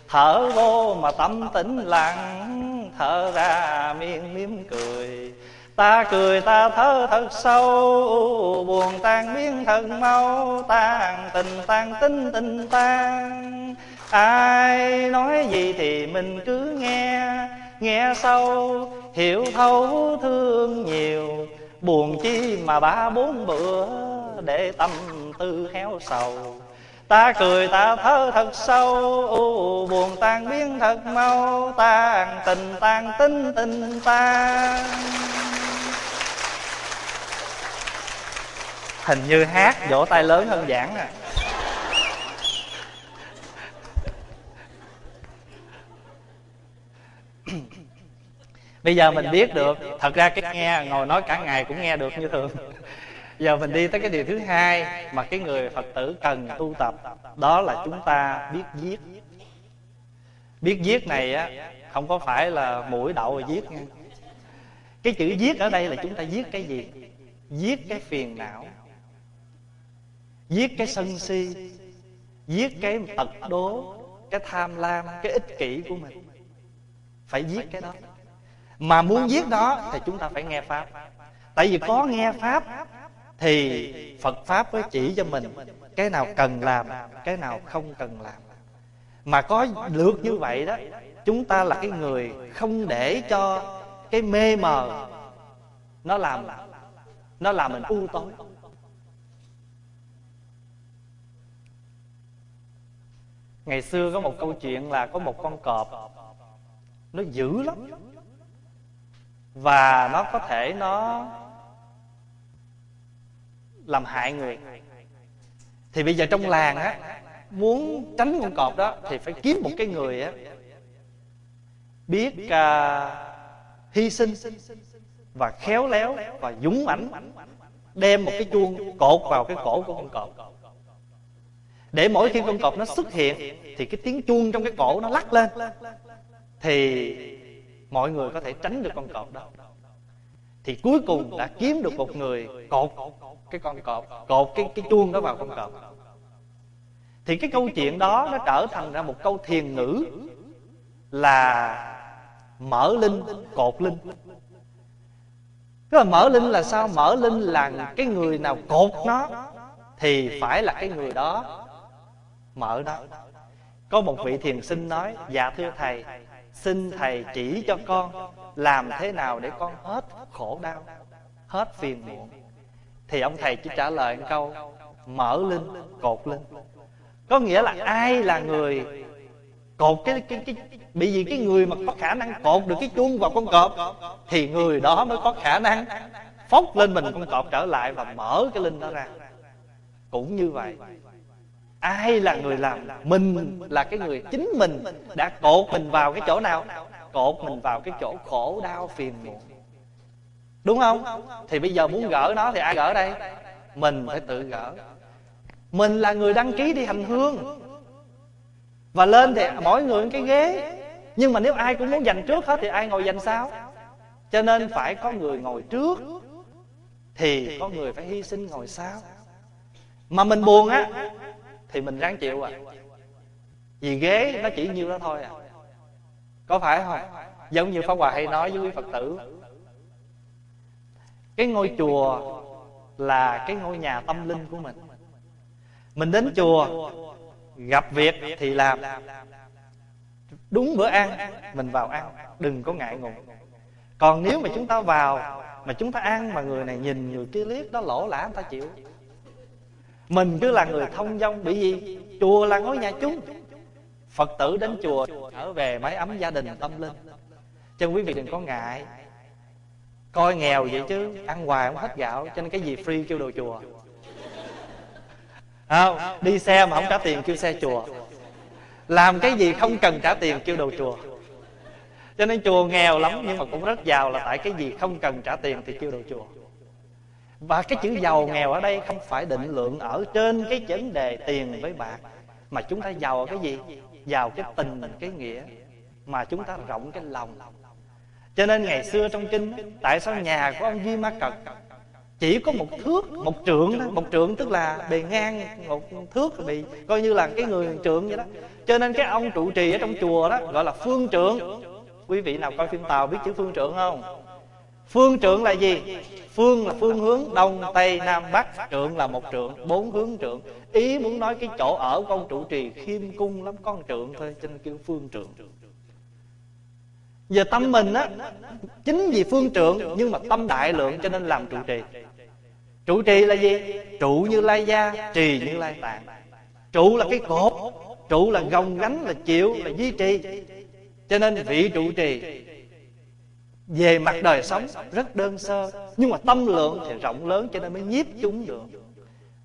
Thở vô mà tâm tĩnh lặng, thở ra miệng mỉm cười. Ta cười, ta thở thật sâu. Buồn tan biến thật mau, tan tình, tan tính, tình tan. Ai nói gì thì mình cứ nghe. Nghe sâu hiểu thấu thương nhiều, buồn chi mà ba bốn bữa để tâm tư héo sầu. Ta cười, ta thơ thật sâu buồn tan biến thật mau, tan tình, tan tính, tình tan. Hình như hát vỗ tay lớn hơn giảng à bây giờ mình biết được. thật ra cái nghe ngồi nói cả ngày cũng nghe được như thường. Giờ mình đi tới cái điều thứ hai mà cái người phật tử cần tu tập. Đó là chúng ta biết viết biết viết này á không có phải là mũi đậu rồi viết nha. Cái chữ viết ở đây là chúng ta viết cái gì? Viết cái phiền não. Viết cái sân si. Viết cái tật đố cái tham lam cái ích kỷ của mình. Phải viết cái đó mà muốn viết đó thì chúng ta phải nghe pháp. Tại vì có nghe pháp thì phật pháp mới chỉ cho mình cái nào cần làm cái nào không cần làm. Mà có lượt như vậy đó chúng ta là cái người không để cho cái mê mờ nó làm nó làm mình u tối. Ngày xưa có một câu chuyện là có một con cọp nó dữ lắm và nó có thể nó làm hại người. Thì bây giờ trong làng á muốn tránh con cọp đó thì phải kiếm một cái người á biết uh, hy sinh và khéo léo và dũng mãnh đem một cái chuông cột vào cái cổ của con cọp. Để mỗi khi con cọp nó xuất hiện thì cái tiếng chuông trong cái cổ nó lắc lên. Thì mọi người có thể tránh được con cọp đó. Thì cuối cùng đã kiếm được một người cột cái con cọp, cột cái cái chuông đó vào con cọp. Thì cái câu chuyện đó nó trở thành ra một câu thiền ngữ là mở linh, cột linh. Tức là mở linh là sao? Mở linh là cái người nào cột nó thì phải là cái người đó mở đó. Có một vị thiền sinh nói dạ thưa thầy xin thầy chỉ cho con làm thế nào để con hết khổ đau, hết phiền muộn. Thì ông thầy chỉ trả lời một câu, mở linh, cột linh. Có nghĩa là ai là người cột cái cái cái, bị gì cái người mà có khả năng cột được cái chuông vào con cọp, thì người đó mới có khả năng Phóc lên mình con cọp trở lại và mở cái linh đó ra. Cũng như vậy ai là người làm? Mình là cái người chính mình đã cột mình vào cái chỗ nào? Cột mình vào cái chỗ khổ đau phiền muộn. Đúng không? Thì bây giờ muốn gỡ nó thì ai gỡ đây? Mình phải tự gỡ. Mình là người đăng ký đi hành hương. Và lên thì mỗi người cái ghế. Nhưng mà nếu ai cũng muốn dành trước hết thì ai ngồi dành sao? cho nên phải có người ngồi trước thì có người phải hy sinh ngồi sau. Mà mình buồn á thì mình ráng chịu à. Vì ghế nó chỉ nhiêu đó thôi à. Có phải không? Giống như pháp hòa hay nói với quý phật tử cái ngôi chùa là cái ngôi nhà tâm linh của mình. mình. Đến chùa gặp việc thì làm. đúng bữa ăn mình vào ăn. đừng có ngại ngùng. còn nếu mà chúng ta vào mà chúng ta ăn mà người này nhìn người kia liếc đó lỗ lã người ta chịu mình cứ là người thông dong bị gì chùa là ngôi nhà chung phật tử đến chùa, trở về mái ấm gia đình, tâm linh. Cho nên quý vị đừng có ngại. Coi nghèo vậy chứ, ăn hoài không hết gạo, cho nên cái gì free kêu đồ chùa. Không, đi xe mà không trả tiền kêu xe chùa. Làm cái gì không cần trả tiền kêu đồ chùa. Cho nên chùa nghèo lắm, nhưng mà cũng rất giàu là tại cái gì không cần trả tiền thì kêu đồ chùa và cái chữ giàu nghèo ở đây không phải định lượng ở trên cái vấn đề tiền với bạc. Mà chúng ta giàu cái gì? Giàu cái tình cái nghĩa. mà chúng ta rộng cái lòng. cho nên ngày xưa trong kinh tại sao nhà của ông duy ma cật chỉ có một thước một trượng đó một trượng tức là bề ngang một thước bị coi như là cái người trượng vậy đó. cho nên cái ông trụ trì ở trong chùa đó gọi là phương trượng quý vị nào coi phim tàu biết chữ phương trượng không phương trượng là gì? Phương là phương hướng, đông, tây, nam, bắc. Trượng là một trượng bốn hướng trượng ý muốn nói cái chỗ ở của ông trụ trì khiêm cung lắm, con trượng thôi, cho nên kêu phương trượng giờ tâm mình á, chính vì phương trượng nhưng mà tâm đại lượng cho nên làm trụ trì. Trụ trì là gì? Trụ như lai gia, trì như lai tạng. Trụ là cái cột, trụ là gồng gánh, là chịu, là duy trì. Cho nên vị trụ trì về mặt đời sống, rất đơn sơ, nhưng mà tâm lượng thì rộng lớn cho nên mới nhiếp chúng được.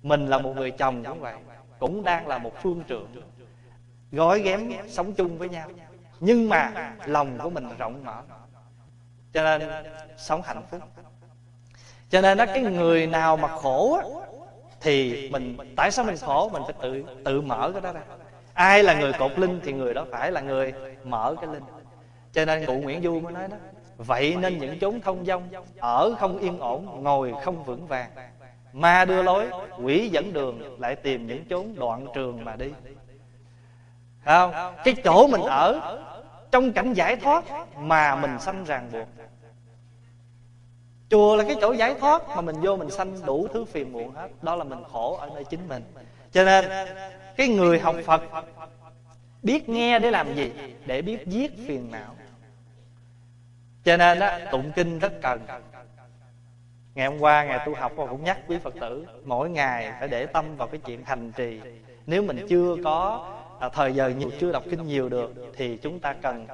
Mình là một người chồng cũng vậy, cũng đang là một phương trưởng, gói ghém sống chung với nhau. Nhưng mà lòng của mình rộng mở, cho nên sống hạnh phúc. Cho nên đó cái người nào mà khổ thì mình, tại sao mình khổ? Mình phải tự tự mở cái đó ra. Ai là người cột linh thì người đó phải là người mở cái linh. Cho nên cụ nguyễn du mới nói đó vậy nên những chốn thông dong ở không yên ổn ngồi không vững vàng. ma đưa lối quỷ dẫn đường lại tìm những chốn đoạn trường mà đi. không cái chỗ mình ở trong cảnh giải thoát mà mình sanh ràng buộc. Chùa là cái chỗ giải thoát mà mình vô mình sanh đủ thứ phiền muộn hết. Đó là mình khổ ở nơi chính mình. Cho nên cái người học phật biết nghe để làm gì? Để biết giết phiền não cho nên đó tụng kinh rất cần. Ngày hôm qua ngày tu học cũng nhắc quý phật tử mỗi ngày phải để tâm vào cái chuyện hành trì. Nếu mình chưa có à, thời giờ nhiều chưa đọc kinh nhiều được thì chúng ta cần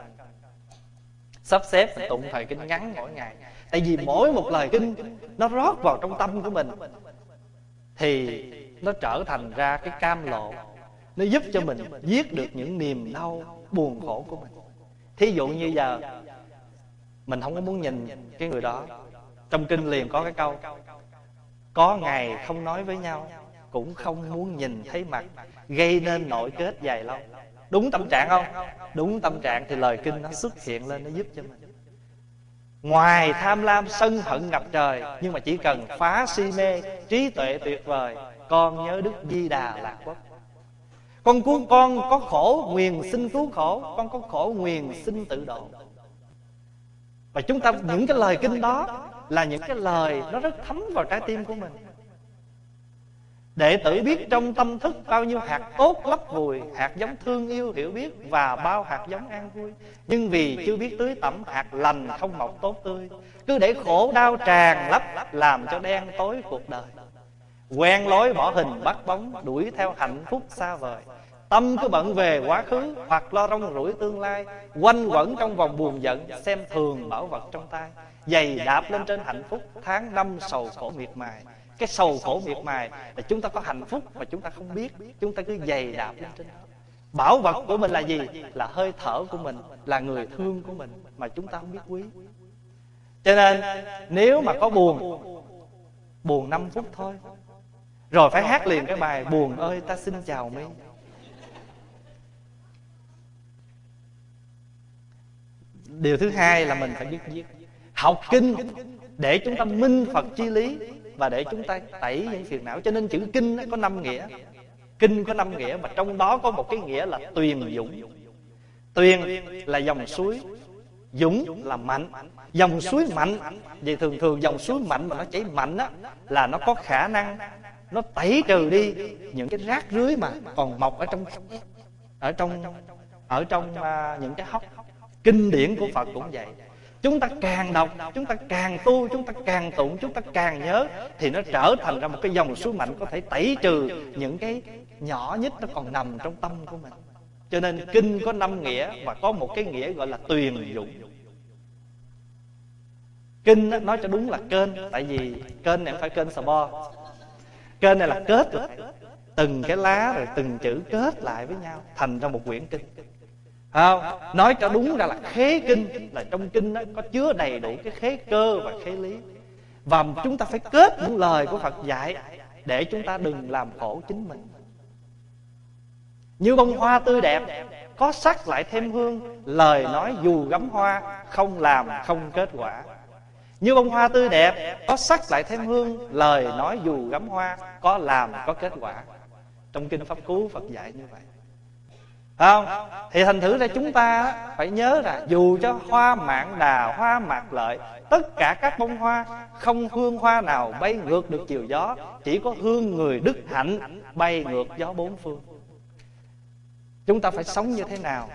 sắp xếp tụng thời kinh ngắn mỗi ngày. Tại vì mỗi một lời kinh nó rót vào trong tâm của mình thì nó trở thành ra cái cam lộ. Nó giúp cho mình giết được những niềm đau buồn khổ của mình. Thí dụ như giờ mình không có muốn nhìn cái người đó. Trong kinh liền có cái câu, có ngày không nói với nhau, cũng không muốn nhìn thấy mặt, gây nên nội kết dài lâu. Đúng tâm trạng không? Đúng tâm trạng thì lời kinh nó xuất hiện lên, nó giúp cho mình. Ngoài tham lam, sân hận ngập trời, nhưng mà chỉ cần phá si mê, trí tuệ tuyệt vời, con nhớ đức di đà lạc quốc. Con cứu con có khổ nguyền sinh cứu khổ, con có khổ nguyền sinh tự độ và chúng ta những cái lời kinh đó là những cái lời nó rất thấm vào trái tim của mình. Đệ tử biết trong tâm thức bao nhiêu hạt tốt lấp vùi Hạt giống thương yêu hiểu biết Và bao hạt giống an vui. Nhưng vì chưa biết tưới tẩm hạt lành không mọc tốt tươi. Cứ để khổ đau tràn lấp Làm cho đen tối cuộc đời. Quen lối bỏ hình bắt bóng Đuổi theo hạnh phúc xa vời Tâm cứ bận về quá khứ, Hoặc lo rong rủi tương lai, Quanh quẩn trong vòng buồn giận, Xem thường bảo vật trong tay. Dày đạp lên trên hạnh phúc, Tháng năm sầu khổ miệt mài. Cái sầu khổ miệt mài Là chúng ta có hạnh phúc mà chúng ta không biết. Chúng ta cứ dày đạp lên trên đó. Bảo vật của mình là gì? Là hơi thở của mình, Là người thương của mình Mà chúng ta không biết quý. Cho nên, nếu mà có buồn Buồn 5 phút thôi. Rồi phải hát liền cái bài, Buồn ơi, ta xin chào mi. Điều thứ hai là mình phải biết viết. Học kinh để chúng ta minh phật chi lý và để chúng ta tẩy những phiền não. Cho nên chữ kinh nó có năm nghĩa. Kinh có năm nghĩa mà trong đó có một cái nghĩa là tuyền dũng. Tuyền là dòng suối dũng là mạnh. Dòng suối mạnh vì thường thường dòng suối mạnh mà nó chảy mạnh á là nó có khả năng nó tẩy trừ đi những cái rác rưới mà còn mọc ở trong ở trong ở trong uh, những cái hốc kinh điển của phật cũng vậy. Chúng ta càng đọc, chúng ta càng tu, chúng ta càng tụng, chúng ta càng nhớ, thì nó trở thành ra một cái dòng sức mạnh có thể tẩy trừ những cái nhỏ nhất nó còn nằm trong tâm của mình. Cho nên kinh có năm nghĩa và có một cái nghĩa gọi là tuyền dụng. Kinh nói cho đúng là kênh, tại vì kênh này không phải kênh sò bo kênh này là kết rồi từng cái lá rồi từng chữ kết lại với nhau, thành ra một quyển kinh không, nói cho đúng ra là khế kinh, là trong kinh nó có chứa đầy đủ cái khế cơ và khế lý. Và chúng ta phải kết những lời của phật dạy để chúng ta đừng làm khổ chính mình. Như bông hoa tươi đẹp, có sắc lại thêm hương, lời nói dù gắm hoa, không làm, không kết quả. Như bông hoa tươi đẹp, có sắc lại thêm hương, lời nói dù gắm hoa, có làm, có kết quả. Trong kinh pháp cú, phật dạy như vậy không? Thì thành thử ra chúng ta phải nhớ là dù cho hoa mạn đà, hoa mạc lợi, tất cả các bông hoa, không hương hoa nào bay ngược được chiều gió, chỉ có hương người đức hạnh bay ngược gió bốn phương. Chúng ta phải sống như thế nào?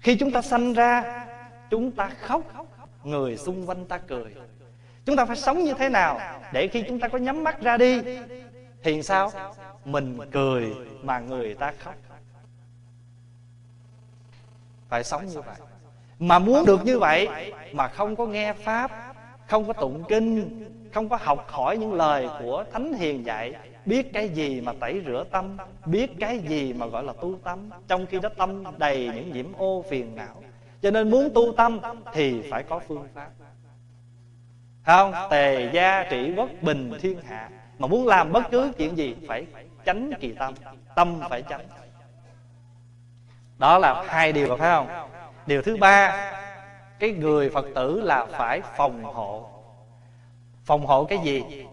Khi chúng ta sanh ra, chúng ta khóc, người xung quanh ta cười. Chúng ta phải sống như thế nào để khi chúng ta có nhắm mắt ra đi, thì sao? Mình cười mà người ta khóc phải sống như vậy. Mà muốn được như vậy mà không có nghe pháp, không có tụng kinh, không có học hỏi những lời của thánh hiền dạy, biết cái gì mà tẩy rửa tâm, biết cái gì mà gọi là tu tâm, trong khi đó tâm đầy những nhiễm ô phiền não. Cho nên muốn tu tâm thì phải có phương pháp. Không, tề gia trị quốc bình thiên hạ. Mà muốn làm bất cứ chuyện gì, phải tránh kỳ tâm. Tâm phải tránh đó là hai điều, phải không? Điều thứ ba, cái người phật tử là phải phòng hộ. Phòng hộ cái gì?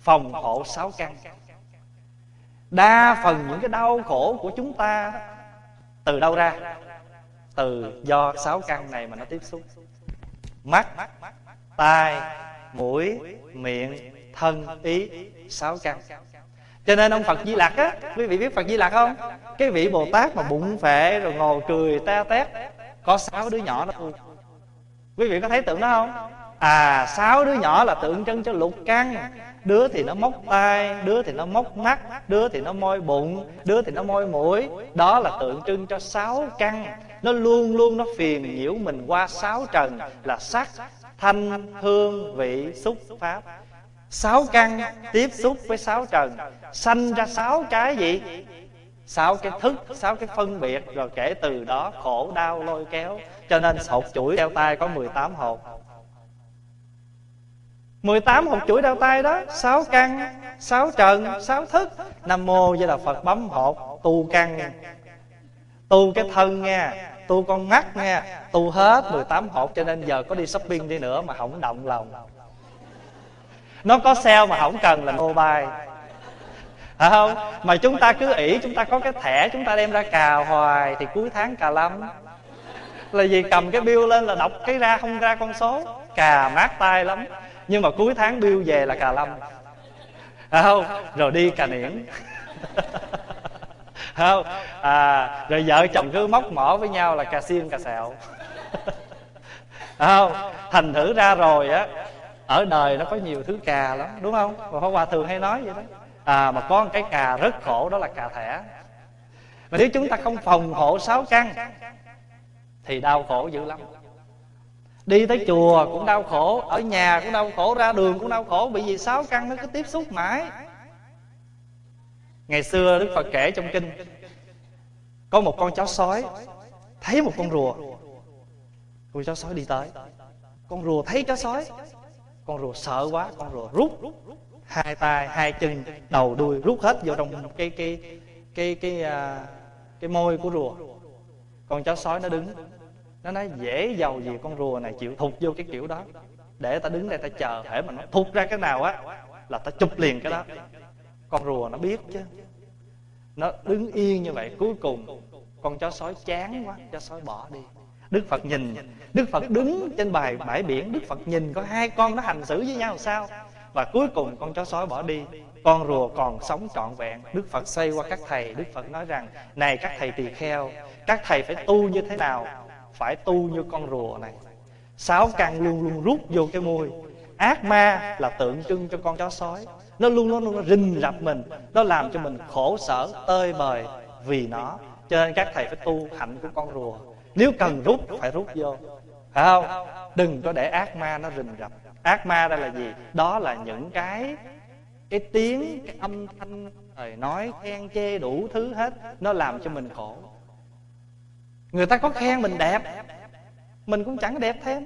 Phòng hộ sáu căn. Đa phần những cái đau khổ của chúng ta, từ đâu ra? Từ do sáu căn này mà nó tiếp xúc. Mắt, tai, mũi, miệng, thân, ý, sáu căn cho nên ông phật di lặc á, quý vị biết phật di lặc không? Cái vị bồ tát mà bụng phệ rồi ngồi cười, te tét. Có sáu đứa nhỏ đó thôi. Quý vị có thấy tượng đó không? À sáu đứa nhỏ là tượng trưng cho lục căn. Đứa thì nó móc tay đứa thì nó móc mắt, đứa thì nó môi bụng, đứa thì nó môi mũi. Đó là tượng trưng cho sáu căn. Nó luôn luôn nó phiền nhiễu mình qua sáu trần là sắc, thanh, hương, vị, xúc, pháp sáu căn tiếp xúc với sáu trần, sanh ra sáu cái gì? Sáu cái thức, sáu cái phân biệt, rồi kể từ đó khổ đau lôi kéo, cho nên hột chuỗi đeo tay có 18 hột 18 hột chuỗi đeo tay đó, sáu căn, sáu trần, sáu thức. Nam mô với là Phật bấm hột Tu căn. Tu cái thân nha Tu con mắt nha Tu hết 18 hột Cho nên giờ có đi shopping đi nữa Mà không động lòng. Nó có sale mà không cần là mobile. Phải không? Mà chúng ta cứ ỷ chúng ta có cái thẻ chúng ta đem ra cà hoài thì cuối tháng cà lắm, là gì cầm cái bill lên là đọc cái ra không ra con số. Cà mát tay lắm. Nhưng mà cuối tháng bill về là cà lâm. Phải không? Rồi đi cà niễn không? À, rồi vợ chồng cứ móc mỏ với nhau là cà xiên cà sẹo. Không? Thành thử ra rồi á ở đời nó có nhiều thứ cà lắm đúng không? Và Pháp Hòa thường hay nói vậy đó. À, mà có một cái cà rất khổ đó là cà thẻ. Mà nếu chúng ta không phòng hộ sáu căn thì đau khổ dữ lắm. Đi tới chùa cũng đau khổ ở nhà cũng đau khổ ra đường cũng đau khổ bởi vì sáu căn nó cứ tiếp xúc mãi. Ngày xưa đức phật kể trong kinh có một con chó sói thấy một con rùa. Con chó sói đi tới. Con rùa thấy chó sói con rùa sợ quá con rùa rút hai tay hai chân đầu đuôi rút hết vô trong cái cái cái cái cái, cái môi của rùa. Con chó sói nó đứng nó nói dễ giàu gì con rùa này chịu thụt vô cái kiểu đó. Để ta đứng đây ta chờ thể mà nó thụt ra cái nào á là ta chụp liền cái đó. Con rùa nó biết chứ. Nó đứng yên như vậy cuối cùng con chó sói chán quá chó sói bỏ đi đức phật nhìn. Đức phật đứng trên bài bãi biển, đức phật nhìn có hai con nó hành xử với nhau sao. Và cuối cùng con chó sói bỏ đi. Con rùa còn sống trọn vẹn. Đức phật xoay qua các thầy. Đức phật nói rằng, này các thầy tỳ kheo, các thầy phải tu như thế nào? Phải tu như con rùa này. Sáu căn luôn luôn rút vô cái môi. Ác ma là tượng trưng cho con chó sói. Nó luôn luôn nó rình rập mình. Nó làm cho mình khổ sở, tơi bời vì nó. Cho nên các thầy phải tu hạnh của con rùa nếu cần rút, phải rút vô. Phải không? Đừng có để ác ma nó rình rập. Ác ma đây là gì? Đó là những cái cái tiếng, cái âm thanh, lời nói, khen chê đủ thứ hết. Nó làm cho mình khổ. Người ta có khen mình đẹp. Mình cũng chẳng đẹp thêm.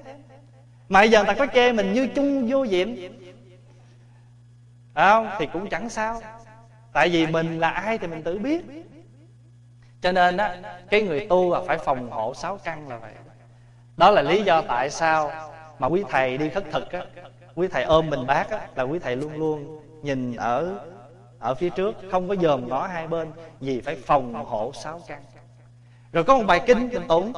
Mà giờ người ta có chê mình như chung vô diệm. Phải không? Thì cũng chẳng sao. Tại vì mình là ai thì mình tự biết cho nên á, cái người tu là phải phòng hộ sáu căn là vậy. Đó là lý do tại sao mà quý thầy đi khất thực á. Quý thầy ôm mình bác á, là quý thầy luôn luôn nhìn ở ở phía trước, không có dòm ngó hai bên, vì phải phòng hộ sáu căn. Rồi có một bài kinh mình tụng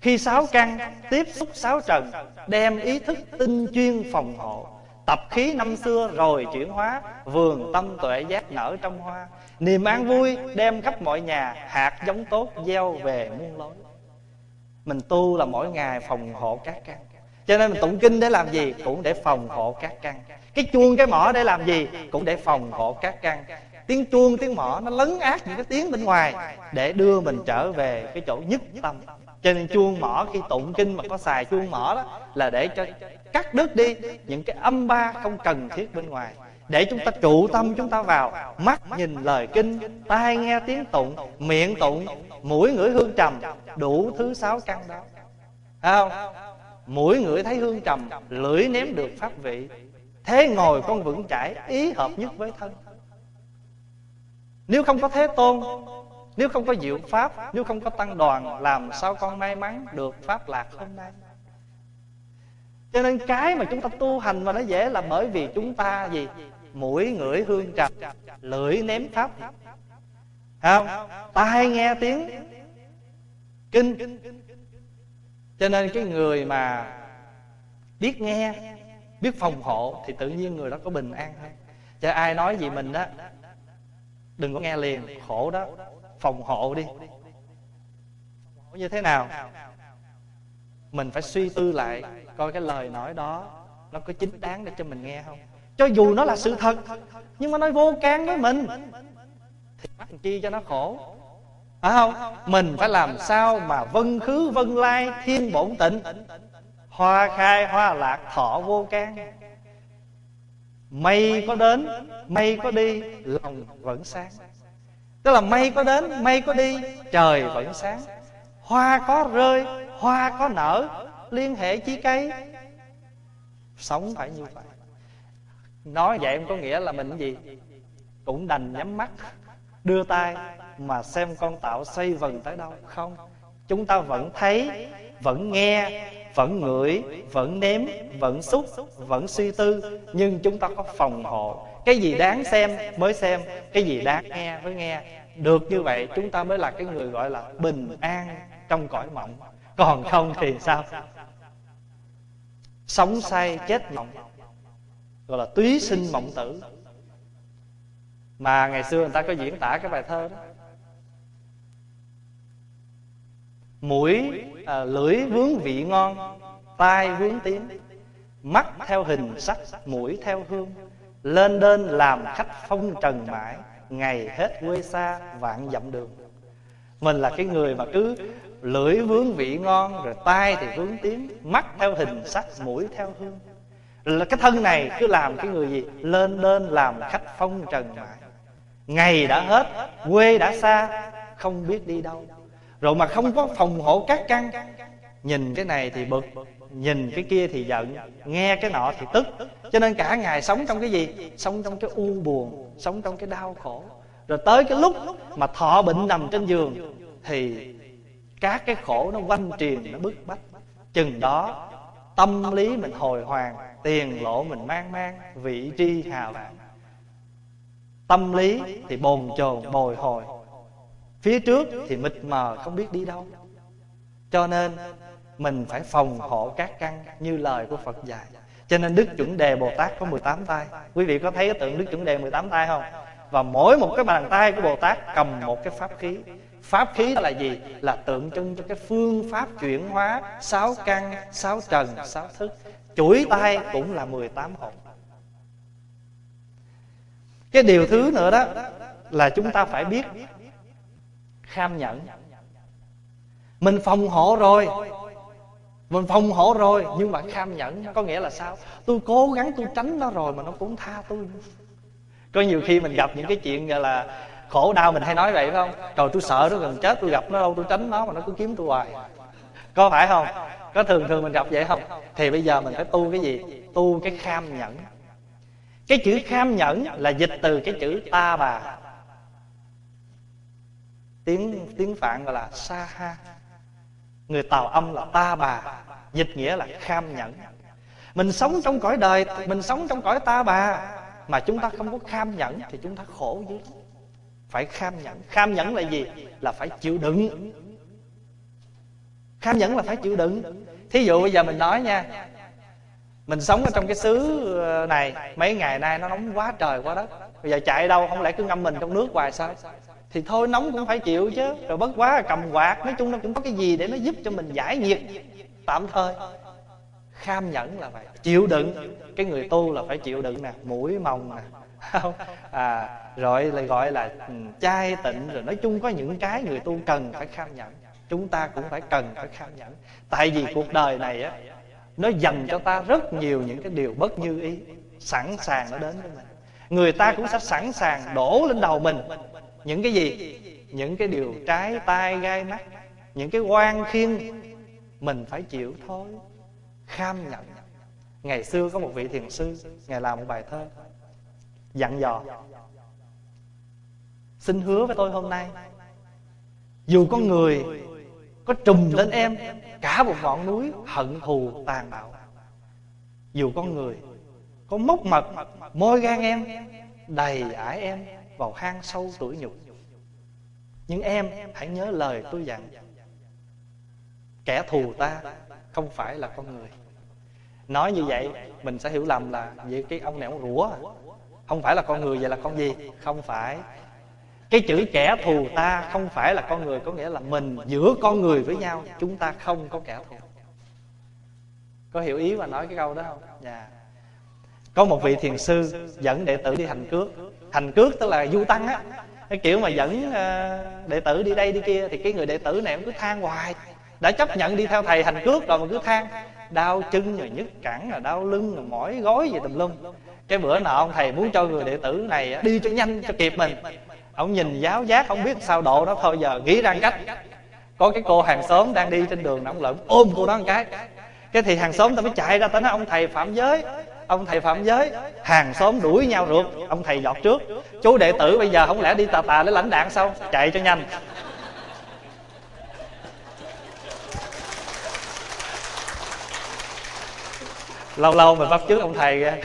khi sáu căn tiếp xúc sáu trần, đem ý thức tinh chuyên phòng hộ tập khí năm xưa rồi chuyển hóa, vườn tâm tuệ giác nở trong hoa. Niềm an vui đem khắp mọi nhà, hạt giống tốt gieo về muôn lối. Mình tu là mỗi ngày phòng hộ các căn. Cho nên mình tụng kinh để làm gì? Cũng để phòng hộ các căn. Cái chuông, cái mỏ để làm gì? Cũng để phòng hộ các căn. Tiếng chuông, tiếng mỏ nó lấn át những cái tiếng bên ngoài để đưa mình trở về cái chỗ nhất tâm. Cho nên chuông mỏ khi tụng kinh mà có xài chuông mỏ đó là để cho cắt đứt đi những cái âm ba không cần thiết bên ngoài. Để chúng ta trụ tâm chúng ta vào, mắt nhìn lời kinh, tai nghe tiếng tụng, miệng tụng, mũi ngửi hương trầm, đủ thứ sáu căn đó. Thấy không? Mũi ngửi thấy hương trầm, lưỡi ném được pháp vị. Thế ngồi con vững chãi, ý hợp nhất với thân. Nếu không có thế tôn, nếu không có diệu pháp, nếu không có tăng đoàn, làm sao con may mắn được pháp lạc hôm nay? Cho nên cái mà chúng ta tu hành mà nó dễ là bởi vì chúng ta gì? Mũi ngửi hương trầm, lưỡi ném pháp không? Tai nghe tiếng kinh. Cho nên cái người mà biết nghe, biết phòng hộ thì tự nhiên người đó có bình an hơn. Cho ai nói gì mình đó, đừng có nghe liền, khổ đó. Phòng hộ đi. Như thế nào? Mình phải suy tư lại, coi cái lời nói đó nó có chính đáng để cho mình nghe không? Cho dù nó là sự thật, nhưng mà nó vô can với mình. Thì mắc chi cho nó khổ? Phải không, mình phải làm sao mà vân khứ, vân lai, thiên bổn tịnh? Hoa khai, hoa lạc, thọ vô can. Mây có đến, mây có đi, lòng vẫn sáng. Tức là mây có đến, mây có đi, trời vẫn sáng. Hoa có rơi hoa có nở, liên hệ chi cây. Sống phải như vậy. Nói vậy không có nghĩa là mình gì? Cũng đành nhắm mắt, đưa tay mà xem con tạo xoay vần tới đâu. Không, chúng ta vẫn thấy, vẫn nghe, vẫn ngửi, vẫn nếm, vẫn xúc, vẫn suy tư. Nhưng chúng ta có phòng hộ. Cái gì đáng xem mới xem, cái gì đáng nghe mới nghe. Được như vậy, chúng ta mới là cái người gọi là bình an trong cõi mộng còn không thì sao? Sống say chết mộng gọi là túy sinh mộng tử. Mà ngày xưa người ta có diễn tả cái bài thơ đó. Mũi à, lưỡi vướng vị ngon tai vướng tiếng mắt theo hình sắc mũi theo hương. Lên đên làm khách phong trần mãi ngày hết quê xa vạn dặm đường. Mình là cái người mà cứ lưỡi vướng vị ngon, rồi tai thì vướng tiếng mắt theo hình, sắc, mũi theo hương. Là cái thân này cứ làm cái người gì? Lên đên làm khách phong trần mãi. Ngày đã hết, quê đã xa, không biết đi đâu. Rồi mà không có phòng hộ các căn, nhìn cái này thì bực, nhìn cái kia thì giận, nghe cái nọ thì tức. Cho nên cả ngày sống trong cái gì? Sống trong cái u buồn, sống trong cái đau khổ. Rồi tới cái lúc mà thọ bệnh nằm trên giường, thì các cái khổ nó quanh truyền nó bức bách. Chừng đó, tâm lý mình hồi hoàng, tiền lộ mình mang mang, vị tri hào vạn tâm lý thì bồn chồn, bồi hồi. Phía trước thì mịt mờ, không biết đi đâu. Cho nên, mình phải phòng hộ các căn như lời của Phật dạy. Cho nên Đức Chuẩn Đề Bồ Tát có 18 tay. Quý vị có thấy cái tượng Đức Chuẩn Đề 18 tay không? Và mỗi một cái bàn tay của Bồ Tát cầm một cái pháp khí pháp khí là gì? Là tượng trưng cho cái phương pháp chuyển hóa, sáu căn, sáu trần, sáu thức. Chuỗi tay cũng là 18 hồn cái điều thứ nữa đó là chúng ta phải biết kham nhẫn. Mình phòng hộ rồi. Mình phòng hộ rồi, nhưng mà kham nhẫn có nghĩa là sao? Tôi cố gắng tôi tránh nó rồi mà nó cũng tha tôi. Có nhiều khi mình gặp những cái chuyện, gọi là khổ đau mình hay nói vậy, phải không? Trời, tôi sợ nó gần chết, tôi gặp nó đâu, tôi tránh nó mà nó cứ kiếm tôi hoài. Có phải không? Có thường thường mình gặp vậy không? Thì bây giờ mình phải tu cái gì? Tu cái kham nhẫn. Cái chữ kham nhẫn là dịch từ cái chữ ta bà. Tiếng tiếng phạn gọi là sa ha. Người tàu âm là ta bà. Dịch nghĩa là kham nhẫn. Mình sống trong cõi đời, mình sống trong cõi ta bà. Mà chúng ta không có kham nhẫn thì chúng ta khổ dữ phải kham nhẫn. Kham nhẫn là gì? Là phải chịu đựng. Kham nhẫn là phải chịu đựng. Thí dụ bây giờ mình nói nha, mình sống ở trong cái xứ ờ, này, mấy ngày nay nó nóng quá trời quá đất. Bây giờ chạy đâu, không lẽ cứ ngâm mình trong nước hoài sao? Thì thôi, nóng cũng phải chịu chứ. Rồi bất quá, cầm quạt, nói chung nó cũng có cái gì để nó giúp cho mình giải nhiệt. Tạm thời. Kham nhẫn là phải chịu đựng. Cái người tu là phải chịu đựng nè, mũi mồng nè à, rồi lại gọi là ừ, chai tịnh rồi nói chung có những cái người tu cần phải kham nhẫn. Chúng ta cũng phải cần phải kham nhẫn. Tại vì cuộc đời này á nó dành cho ta rất nhiều những cái điều bất như ý sẵn sàng nó đến với mình. Người ta cũng sẽ sẵn sàng đổ lên đầu mình những cái gì? Những cái điều trái tai gai mắt những cái quan khiên. Mình phải chịu thôi kham nhận ngày xưa có một vị thiền sư ngài làm một bài thơ dặn dò xin hứa với tôi hôm nay, dù con người có trùm lên em cả một ngọn núi hận thù tàn bạo, dù con người có móc mật môi gan em, đầy ải em vào hang sâu tuổi nhục, nhưng em hãy nhớ lời tôi dặn, kẻ thù ta không phải là con người nói như vậy, mình sẽ hiểu lầm là vậy cái ông này ông rủa à không phải là con người vậy là con gì? Không phải. Cái chữ kẻ thù ta không phải là con người, có nghĩa là mình giữa con người với nhau, chúng ta không có kẻ thù. Có hiểu ý mà nói cái câu đó không? Dạ. Có một vị thiền sư dẫn đệ tử đi hành cước. Hành cước tức là du tăng á. Cái kiểu mà dẫn ờ, đệ tử đi đây đi kia thì cái người đệ tử này cũng cứ than hoài. Đã chấp nhận đi theo thầy hành cước rồi mà cứ than. Đau chân rồi nhức cẳng rồi đau lưng rồi mỏi gối gì tùm lum cái bữa nào ông thầy muốn cho người đệ tử này đi cho nhanh, cho kịp mình. Ông nhìn giáo giác không biết sao độ đó thôi, giờ nghĩ ra cách. Có cái cô hàng xóm đang đi trên đường ông lợn ôm cô đó một cái. Cái thì hàng xóm ta mới chạy ra tới nói, ông thầy phạm giới, ông thầy phạm giới. Hàng xóm đuổi nhau rượt, ông thầy dọt trước. Chú đệ tử bây giờ không lẽ đi tà tà để lãnh đạn sao? Chạy cho nhanh. Lâu lâu mình bắt trước ông thầy ra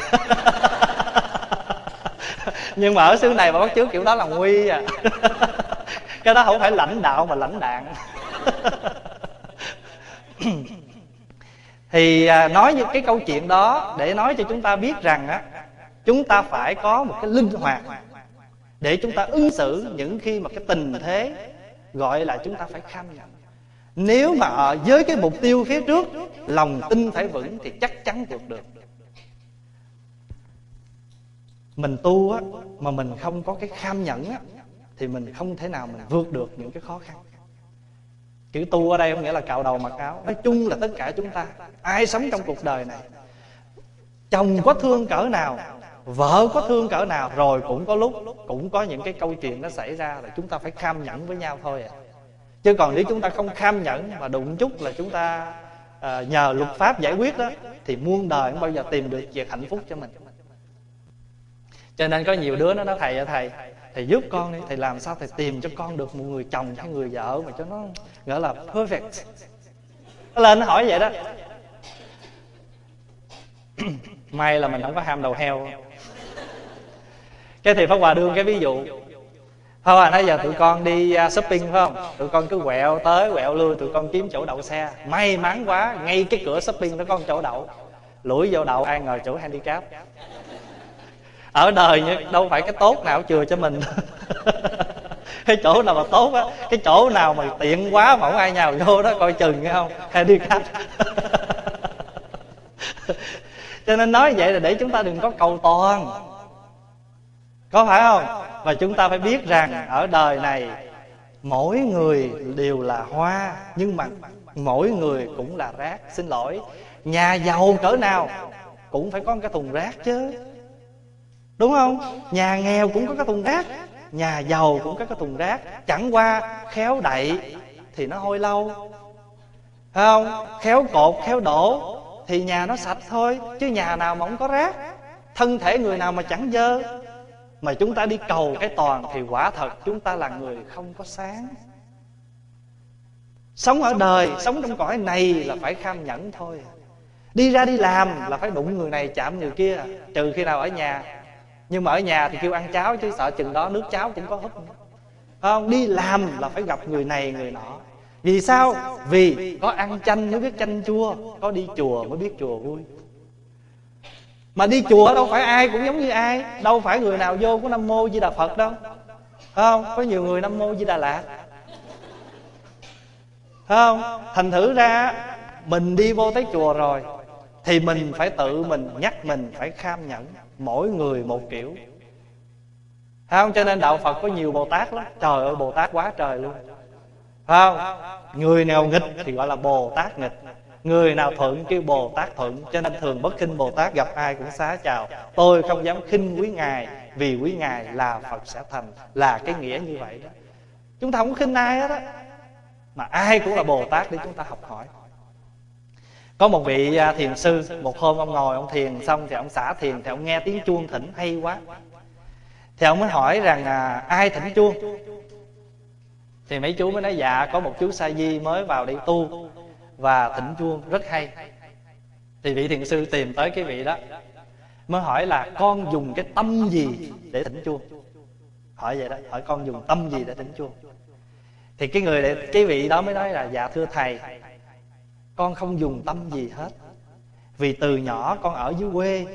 nhưng mà ở xứ này mà bắt trước kiểu đó là nguy à. Cái đó không phải lãnh đạo mà lãnh đạn thì à, nói những cái câu chuyện đó để nói cho chúng ta biết rằng á, chúng ta phải có một cái linh hoạt để chúng ta ứng xử những khi mà cái tình thế gọi là chúng ta phải kham nhận nếu mà ở với cái mục tiêu phía trước, lòng tin phải vững thì chắc chắn vượt được. Mình tu á, mà mình không có cái kham nhẫn á, thì mình không thể nào mình vượt được những cái khó khăn. Chữ tu ở đây không nghĩa là cạo đầu mặc áo. Nói chung là tất cả chúng ta, ai sống trong cuộc đời này, chồng có thương cỡ nào, vợ có thương cỡ nào, rồi cũng có lúc cũng có những cái câu chuyện nó xảy ra là chúng ta phải kham nhẫn với nhau thôi à chứ còn nếu chúng ta không kham nhẫn mà đụng chút là chúng ta à, nhờ luật pháp giải quyết đó thì muôn đời không bao giờ tìm được việc hạnh phúc cho mình. Cho nên có nhiều đứa nó nói thầy ơi thầy thầy giúp con đi thầy làm sao thầy tìm cho con được một người chồng hay người vợ mà cho nó gọi là perfect? Nó lên nó hỏi vậy đó. May là mình không có ham đầu heo. Cái thì pháp hòa đương cái ví dụ. Thôi à, nói giờ tụi con đi à, shopping phải không? Tụi con cứ quẹo tới quẹo lui tụi con kiếm chỗ đậu xe. May mắn quá ngay cái cửa shopping nó có chỗ đậu. Lủi vô đậu ai ngờ chỗ handicap. Ở đời như đâu phải cái tốt nào chừa cho mình. Cái chỗ nào mà tốt á cái chỗ nào mà tiện quá mà không ai nhào vô đó coi chừng nghe không? Handicap. cho nên nói vậy là để chúng ta đừng có cầu toàn. Có phải không? Và chúng ta phải biết rằng ở đời này, mỗi người đều là hoa, nhưng mà mỗi người cũng là rác. Xin lỗi, nhà giàu cỡ nào cũng phải có cái thùng rác chứ. Đúng không? Nhà nghèo cũng có cái thùng rác, nhà giàu cũng có cái thùng rác. Chẳng qua khéo đậy thì nó hôi lâu. Phải không? Khéo cột, khéo đổ thì nhà nó sạch thôi, chứ nhà nào mà không có rác. Thân thể người nào mà chẳng dơ mà chúng ta đi cầu cái toàn thì quả thật chúng ta là người không có sáng. Sống ở đời, sống trong cõi này là phải kham nhẫn thôi. Đi ra đi làm là phải đụng người này chạm người kia, trừ khi nào ở nhà. Nhưng mà ở nhà thì kêu ăn cháo chứ sợ chừng đó nước cháo cũng có húp. Không, đi làm là phải gặp người này, người nọ. Vì sao? Vì có ăn chanh mới biết chanh chua, có đi chùa mới biết chùa vui mà đi chùa đâu phải ai cũng giống như ai. Đâu phải người nào vô có nam mô di đà phật đâu. Không, có nhiều người nam mô di đà lạt. Không, thành thử ra, mình đi vô tới chùa rồi, thì mình phải tự mình nhắc mình phải kham nhẫn mỗi người một kiểu. Không, cho nên đạo phật có nhiều bồ tát lắm. Trời ơi, bồ tát quá trời luôn. Không, người nào nghịch thì gọi là bồ tát nghịch người nào thuận kêu bồ tát thuận cho nên thường bất khinh bồ tát gặp ai cũng xá chào tôi không dám khinh quý ngài vì quý ngài là phật sẽ thành. Là cái nghĩa như vậy đó. Chúng ta không khinh ai hết á. Mà ai cũng là bồ tát để chúng ta học hỏi. Có một vị à, thiền sư một hôm ông ngồi ông thiền xong thì ông xả thiền thì ông nghe tiếng chuông thỉnh hay quá. Thì ông mới hỏi rằng à, ai thỉnh chuông? Thì mấy chú mới nói dạ có một chú sa di mới vào đây tu và thỉnh chuông rất hay. Thì vị thiền sư tìm tới cái vị đó, mới hỏi là con dùng cái tâm gì để thỉnh chuông? Hỏi vậy đó, hỏi con dùng tâm gì để thỉnh chuông? Thì cái người cái vị đó mới nói là dạ thưa thầy, con không dùng tâm gì hết. Vì từ nhỏ con ở dưới quê,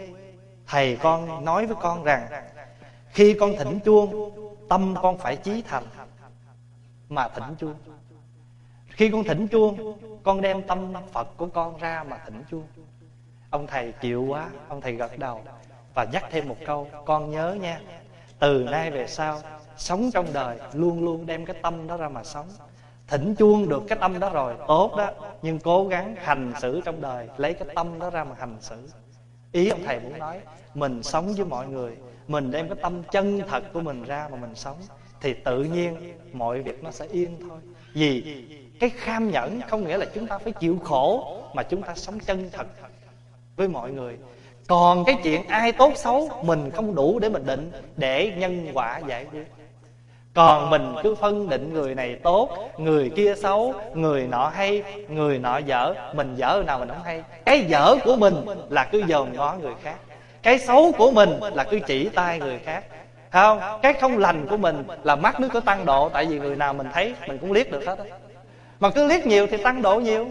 thầy con nói với con rằng, khi con thỉnh chuông, tâm con phải chí thành. Mà thỉnh chuông khi con thỉnh chuông con đem tâm phật của con ra mà thỉnh chuông ông thầy chịu quá, ông thầy gật đầu và nhắc thêm một câu, con nhớ nha, từ nay về sau, sống trong đời luôn luôn đem cái tâm đó ra mà sống. Thỉnh chuông được cái tâm đó rồi, tốt đó, nhưng cố gắng hành xử trong đời, lấy cái tâm đó ra mà hành xử. Ý ông thầy muốn nói, mình sống với mọi người, mình đem cái tâm chân thật của mình ra mà mình sống, thì tự nhiên mọi việc nó sẽ yên thôi. Vì cái kham nhẫn không nghĩa là chúng ta phải chịu khổ, mà chúng ta sống chân thật với mọi người. Còn cái chuyện ai tốt xấu, mình không đủ để mình định, để nhân quả giải quyết. Còn mình cứ phân định người này tốt, người kia xấu, người nọ hay, người nọ dở, mình dở nào mình không hay. Cái dở của mình là cứ dòm ngó người khác. Cái xấu của mình là cứ chỉ tay người khác. Không? Cái không lành của mình là mắt nước có tăng độ, tại vì người nào mình thấy, mình cũng liếc được hết đó mà cứ liếc nhiều thì tăng độ nhiều.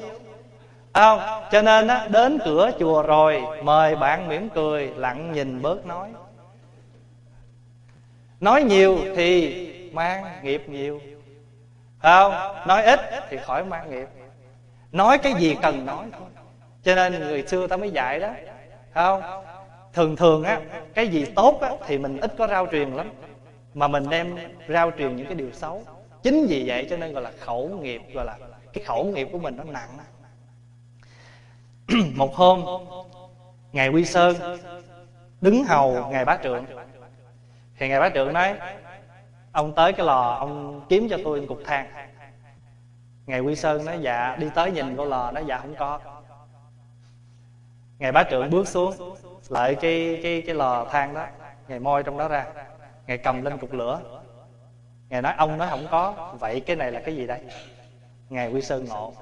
Không cho nên á, đến cửa chùa rồi, mời bạn mỉm cười, lặng nhìn bớt nói. Nói nhiều thì mang nghiệp nhiều. Không nói ít thì khỏi mang nghiệp. Nói cái gì cần nói. Thôi cho nên người xưa ta mới dạy đó. Không thường thường á, cái gì tốt á, thì mình ít có rao truyền lắm. Mà mình đem rao truyền những cái điều xấu chính vì vậy cho nên gọi là khẩu nghiệp, gọi là cái khẩu nghiệp của mình nó nặng. Một hôm, ngài quy sơn đứng hầu ngài bá trượng. Thì ngài bá trượng nói, ông tới cái lò, ông kiếm cho tôi cục than. Ngài quy sơn nói dạ đi tới nhìn cô lò. Nói dạ không có. Ngài bá trượng bước xuống, lại cái cái cái lò than đó, ngài moi trong đó ra. Ngài cầm lên cục lửa ngài nói, ông nói không có. Vậy cái này là cái gì đây? Ngài quy sơn ngộ.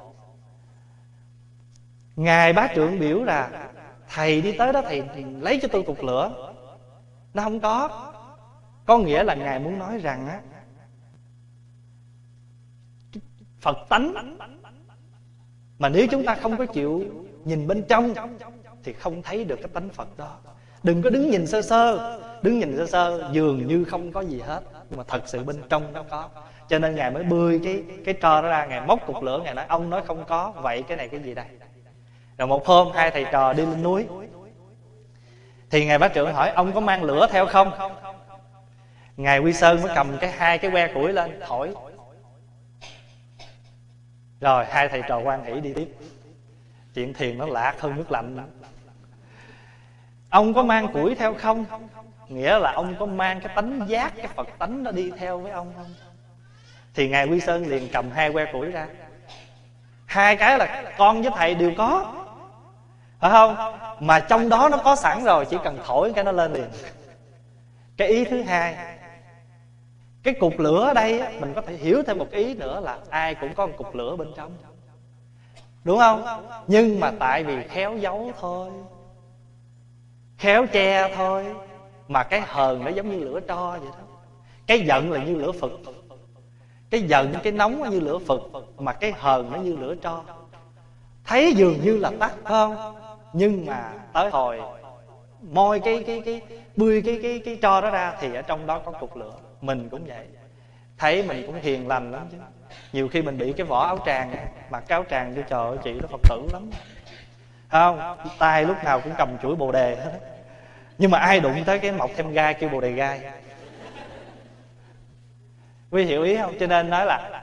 Ngài bá trưởng biểu là, thầy đi tới đó thầy lấy cho tôi cục lửa. Nó không có. Có nghĩa là ngài muốn nói rằng á, phật tánh mà nếu chúng ta không có chịu nhìn bên trong thì không thấy được cái tánh phật đó. Đừng có đứng nhìn sơ sơ, đứng nhìn sơ sơ, dường như không có gì hết nhưng mà thật sự bên trong nó có. Cho nên ngài mới bươi cái cái trò đó ra, ngài móc cục lửa, ngài nói, ông nói không có, vậy cái này cái gì đây? Rồi một hôm, hai thầy trò đi lên núi. Thì ngài bá trưởng hỏi, ông có mang lửa theo không? Ngài quy sơn mới cầm cái hai cái que củi lên, thổi. Rồi hai thầy trò quan hỷ đi tiếp. Chuyện thiền nó lạc hơn nước lạnh. Ông có mang củi theo không? Nghĩa là ông có mang cái tánh giác, cái phật tánh nó đi theo với ông không? Thì ngài quy sơn liền cầm hai que củi ra. Hai cái là con với thầy đều có. Phải không? Mà trong đó nó có sẵn rồi, chỉ cần thổi cái nó lên liền. Cái ý thứ hai, cái cục lửa ở đây mình có thể hiểu thêm một ý nữa là ai cũng có một cục lửa bên trong. Đúng không? Nhưng mà tại vì khéo giấu thôi, khéo che thôi mà cái hờn nó giống như lửa tro vậy đó. Cái giận là như lửa phật. Cái giận, cái nóng như lửa phật. Mà cái hờn nó như lửa tro. Thấy dường như là tắt không? Nhưng mà tới hồi moi cái cái cái, bươi cái cái cái tro đó ra thì ở trong đó có cục lửa. Mình cũng vậy. Thấy mình cũng hiền lành lắm chứ. Nhiều khi mình bị cái vỏ áo tràng mặc cái áo tràng cho trời ơi, chị nó phật tử lắm. Không? Tay lúc nào cũng cầm chuỗi bồ đề hết nhưng mà ai đụng tới cái mọc thêm gai, kêu bồ đề gai? Quý hiểu ý không? Cho nên nói là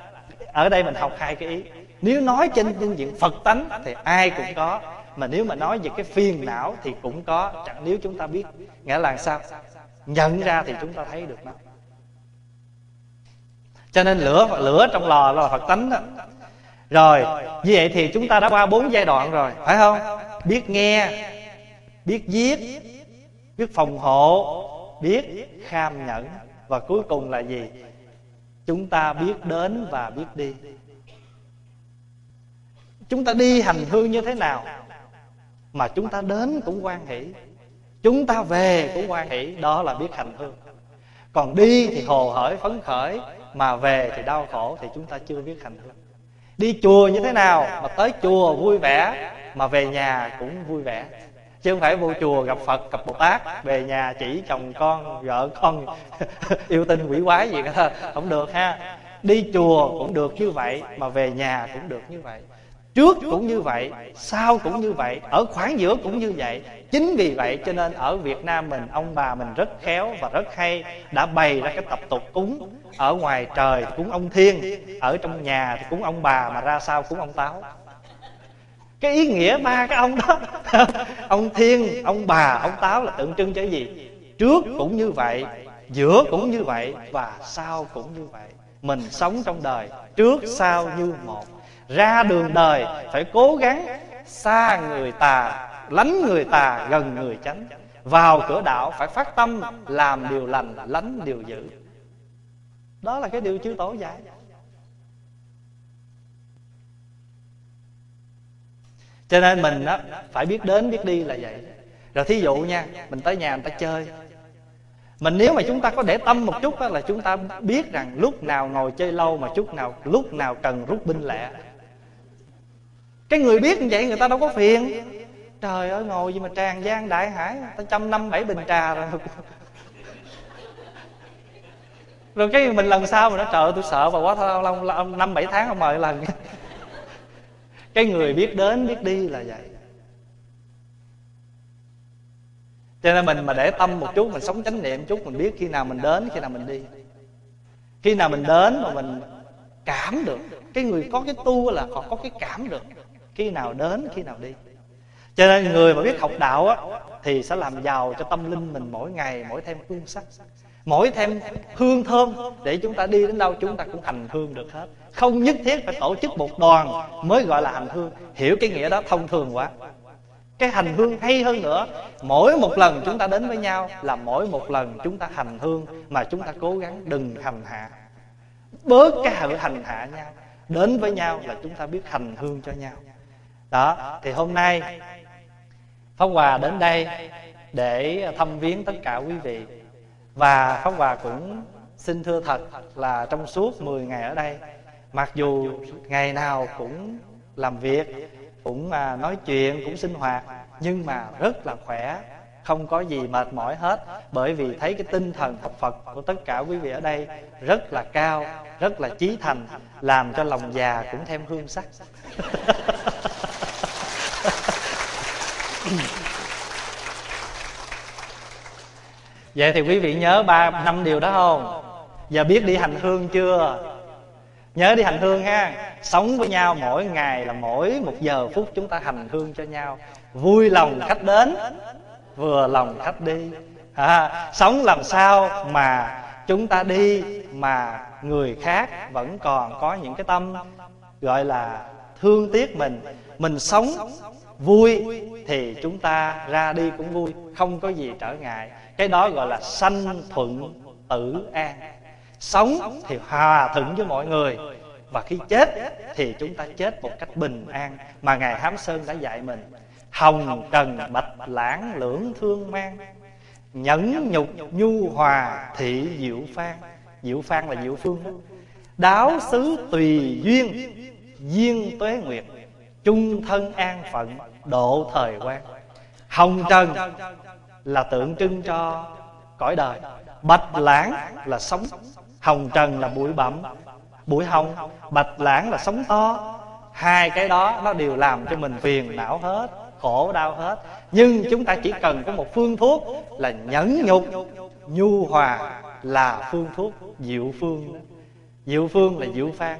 ở đây mình học hai cái ý. Nếu nói trên phương diện phật tánh thì ai cũng có, mà nếu mà nói về cái phiền não thì cũng có. Chẳng nếu chúng ta biết, nghĩa là sao? Nhận ra thì chúng ta thấy được nó. Cho nên lửa lửa trong lò là phật tánh đó. Rồi, như vậy thì chúng ta đã qua bốn giai đoạn rồi, phải không? Biết nghe, biết viết biết phòng hộ, biết kham nhẫn và cuối cùng là gì? Chúng ta biết đến và biết đi. Chúng ta đi hành hương như thế nào? Mà chúng ta đến cũng quan hỷ. Chúng ta về cũng quan hỷ, đó là biết hành hương. Còn đi thì hồ hởi phấn khởi, mà về thì đau khổ thì chúng ta chưa biết hành hương. Đi chùa như thế nào mà tới chùa vui vẻ, mà về nhà cũng vui vẻ? Chứ không phải vô chùa gặp phật, gặp bồ tát, về nhà chỉ chồng con, vợ con, yêu tinh quỷ quái gì cả không được ha. Đi chùa cũng được như vậy, mà về nhà cũng được như vậy. Trước cũng như vậy, sau cũng như vậy, ở khoảng giữa cũng như vậy. Chính vì vậy cho nên ở việt nam mình, ông bà mình rất khéo và rất hay đã bày ra cái tập tục cúng. Ở ngoài trời cúng ông thiên, ở trong nhà thì cúng ông bà, mà ra sao cúng ông táo cái ý nghĩa ba cái ông đó. Ông thiên, ông bà, ông táo là tượng trưng cho cái gì? Trước cũng như vậy, giữa cũng như vậy, và sau cũng như vậy. Mình sống trong đời trước, sau như một. Ra đường đời phải cố gắng xa người tà, lánh người tà gần người chánh. Vào cửa đạo phải phát tâm, làm điều lành, lánh điều dữ. Đó là cái điều chư tổ dạy. Cho nên mình đó, phải biết đến biết đi là vậy. Rồi thí dụ nha mình tới nhà người ta chơi. Mình nếu mà chúng ta có để tâm một chút đó, là chúng ta biết rằng lúc nào ngồi chơi lâu mà chút nào lúc nào cần rút binh lẹ. Cái người biết như vậy người ta đâu có phiền. Trời ơi ngồi gì mà tràn gian đại hải ta trăm năm bảy bình trà rồi. Rồi cái mình lần sau mà nó trời tôi sợ và quá lâu năm bảy tháng không mời lần cái người biết đến, biết đi là vậy. Cho nên mình mà để tâm một chút, mình sống chánh niệm chút, mình biết khi nào mình đến, khi nào mình đi. Khi nào mình đến mà mình cảm được, cái người có cái tu là họ có cái cảm được, khi nào đến, khi nào đi. Cho nên người mà biết học đạo á, thì sẽ làm giàu cho tâm linh mình mỗi ngày, mỗi thêm hương sắc, mỗi thêm hương thơm để chúng ta đi đến đâu, chúng ta cũng hành hương được hết không nhất thiết phải tổ chức một đoàn mới gọi là hành hương. Hiểu cái nghĩa đó thông thường quá. Cái hành hương hay hơn nữa, mỗi một lần chúng ta đến với nhau là mỗi một lần chúng ta hành hương mà chúng ta cố gắng đừng hành hạ. Bớt cái sự hành hạ nhau, đến với nhau là chúng ta biết hành hương cho nhau. Đó, thì hôm nay, pháp hòa đến đây để thăm viếng tất cả quý vị. Và pháp hòa cũng xin thưa thật là trong suốt 10 ngày ở đây mặc dù ngày nào cũng làm việc cũng à, nói chuyện cũng sinh hoạt nhưng mà rất là khỏe không có gì mệt mỏi hết. Bởi vì thấy cái tinh thần học Phật của tất cả quý vị ở đây rất là cao rất là chí thành làm cho lòng già cũng thêm hương sắc. Vậy thì quý vị nhớ ba năm điều đó không? Giờ biết đi hành hương chưa? Nhớ đi hành hương ha. Sống với nhau mỗi ngày là mỗi một giờ phút chúng ta hành hương cho nhau. Vui lòng khách đến vừa lòng khách đi. À, sống làm sao mà chúng ta đi mà người khác vẫn còn có những cái tâm gọi là thương tiếc mình. Mình sống vui thì chúng ta ra đi cũng vui không có gì trở ngại. Cái đó gọi là sanh thuận tử an sống thì hòa thuận với mọi người, và khi chết thì chúng ta chết một cách bình an, mà ngài hám sơn đã dạy mình. Hồng trần bạch lãng lưỡng thương mang, nhẫn nhục nhu hòa thị diệu phan. Diệu phan là diệu phương đó. Đáo xứ tùy duyên duyên tuế nguyệt, chung thân an phận, độ thời quan. Hồng trần là tượng trưng cho cõi đời. Bạch lãng là sống hồng trần là bụi bặm. Bụi hồng, bạch lãng là sống to. Hai cái đó nó đều làm cho mình phiền não hết, khổ đau hết. Nhưng chúng ta chỉ cần có một phương thuốc là nhẫn nhục. Nhu hòa là phương thuốc diệu phương. Diệu phương là diệu phan.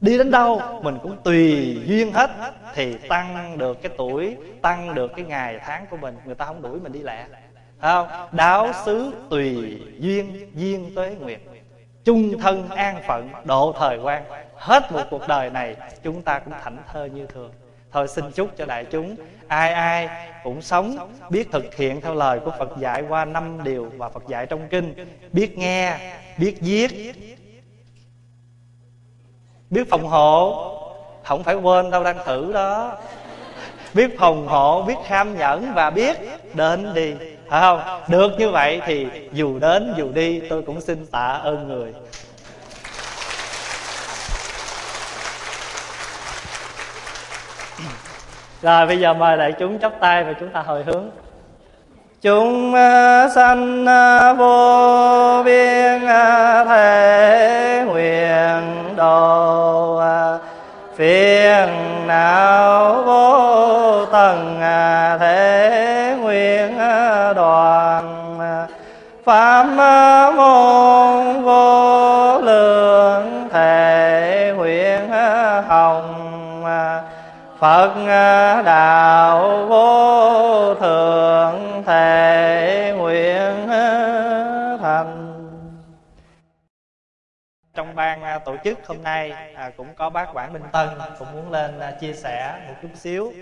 Đi đến đâu, mình cũng tùy duyên hết thì tăng được cái tuổi, tăng được cái ngày tháng của mình. Người ta không đuổi mình đi lẹ. Không? Đáo xứ tùy duyên duyên tuế nguyệt chung thân an phận, độ thời quan. Hết một cuộc đời này, chúng ta cũng thảnh thơ như thường. Thôi xin chúc cho đại chúng, ai ai cũng sống, biết thực hiện theo lời của phật dạy qua năm điều và phật dạy trong kinh. Biết nghe, biết viết. Biết phòng hộ, không phải quên đâu đang thử đó. Biết phòng hộ, biết kham nhẫn và biết đến đi phải không? Được như vậy thì dù đến, dù đi, tôi cũng xin tạ ơn người. Rồi, bây giờ mời đại chúng chắp tay và chúng ta hồi hướng. Chúng à, sanh à, vô biên à, thể nguyện độ phiền não vô tận phật à, đạo vô thượng thể nguyện à, thành. Trong ban à, tổ chức hôm nay à, cũng có bác Quảng Minh Tân cũng muốn lên chia sẻ một chút xíu.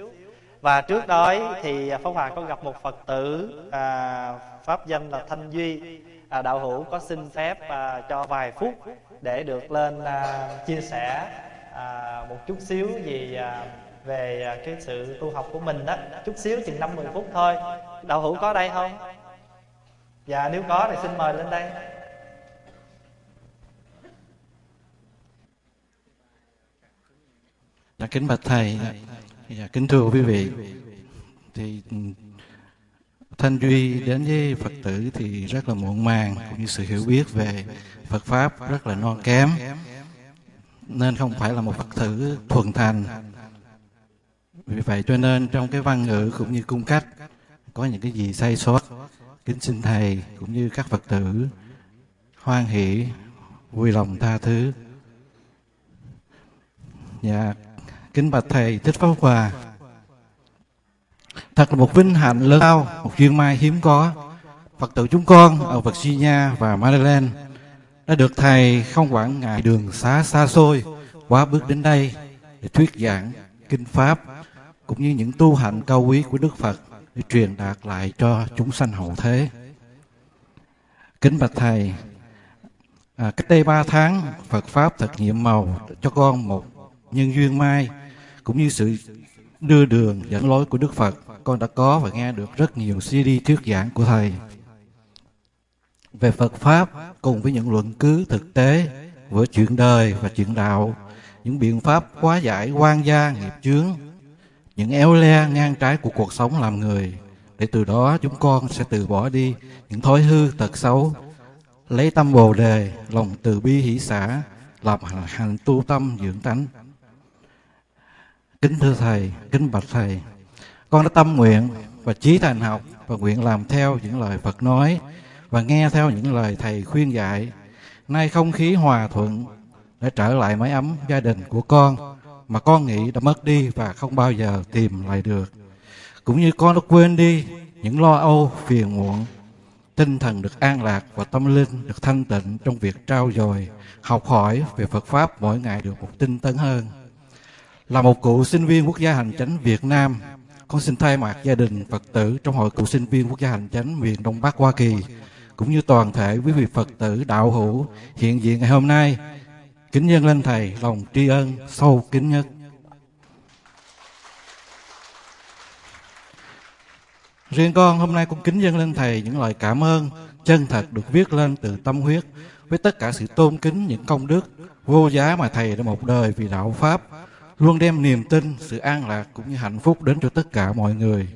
Và trước đó thì Pháp Hòa có gặp một Phật tử à, pháp danh là Thanh Duy. À, đạo hữu có xin phép à, cho vài phút để được lên à, chia sẻ à, một chút xíu gì à, về à, cái sự tu học của mình đó chút xíu chừng năm mười phút thôi. Đạo hữu có đây không? Dạ nếu có thì xin mời lên đây. Dạ, kính bạch thầy, dạ, kính thưa quý vị, thì Thanh Duy đến với Phật tử thì rất là muộn màng, cũng như sự hiểu biết về Phật Pháp rất là non kém, nên không phải là một Phật tử thuần thành. Vì vậy cho nên trong cái văn ngữ cũng như cung cách có những cái gì sai sót, kính xin Thầy cũng như các Phật tử hoan hỷ, vui lòng tha thứ. Dạ, Kính bạch Thầy Thích Pháp Hòa. Thật là một vinh hạnh lớn lao, một duyên may hiếm có. Phật tử chúng con ở Virginia và Maryland đã được Thầy không quản ngại đường xá xa xôi quá bước đến đây để thuyết giảng kinh Pháp cũng như những tu hạnh cao quý của Đức Phật để truyền đạt lại cho chúng sanh hậu thế. Kính bạch Thầy, à, cách đây ba tháng Phật Pháp thật nhiệm màu cho con một nhân duyên mai cũng như sự đưa đường dẫn lối của Đức Phật, con đã có và nghe được rất nhiều CD thuyết giảng của Thầy về Phật Pháp cùng với những luận cứ thực tế với chuyện đời và chuyện đạo, những biện pháp hóa giải quan gia nghiệp chướng, những éo le ngang trái của cuộc sống làm người để từ đó chúng con sẽ từ bỏ đi những thói hư tật xấu lấy tâm bồ đề lòng từ bi hỷ xã làm hành, hành tu tâm dưỡng tánh. Kính thưa thầy kính bạch thầy con đã tâm nguyện và chí thành học và nguyện làm theo những lời Phật nói và nghe theo những lời thầy khuyên dạy. Nay không khí hòa thuận đã trở lại mái ấm gia đình của con mà con nghĩ đã mất đi và không bao giờ tìm lại được. Cũng như con đã quên đi những lo âu, phiền muộn, tinh thần được an lạc và tâm linh được thanh tịnh trong việc trao dồi, học hỏi về Phật pháp mỗi ngày được một tinh tấn hơn. Là một cựu sinh viên quốc gia hành chánh Việt Nam, con xin thay mặt gia đình Phật tử trong hội cựu sinh viên quốc gia hành chánh miền Đông Bắc Hoa Kỳ, cũng như toàn thể quý vị Phật tử đạo hữu, hiện diện ngày hôm nay kính nhân lên thầy lòng tri ân sâu kính nhất Riêng con hôm nay cũng kính dâng lên Thầy những lời cảm ơn chân thật được viết lên từ tâm huyết với tất cả sự tôn kính những công đức vô giá mà Thầy đã một đời vì đạo Pháp luôn đem niềm tin, sự an lạc cũng như hạnh phúc đến cho tất cả mọi người.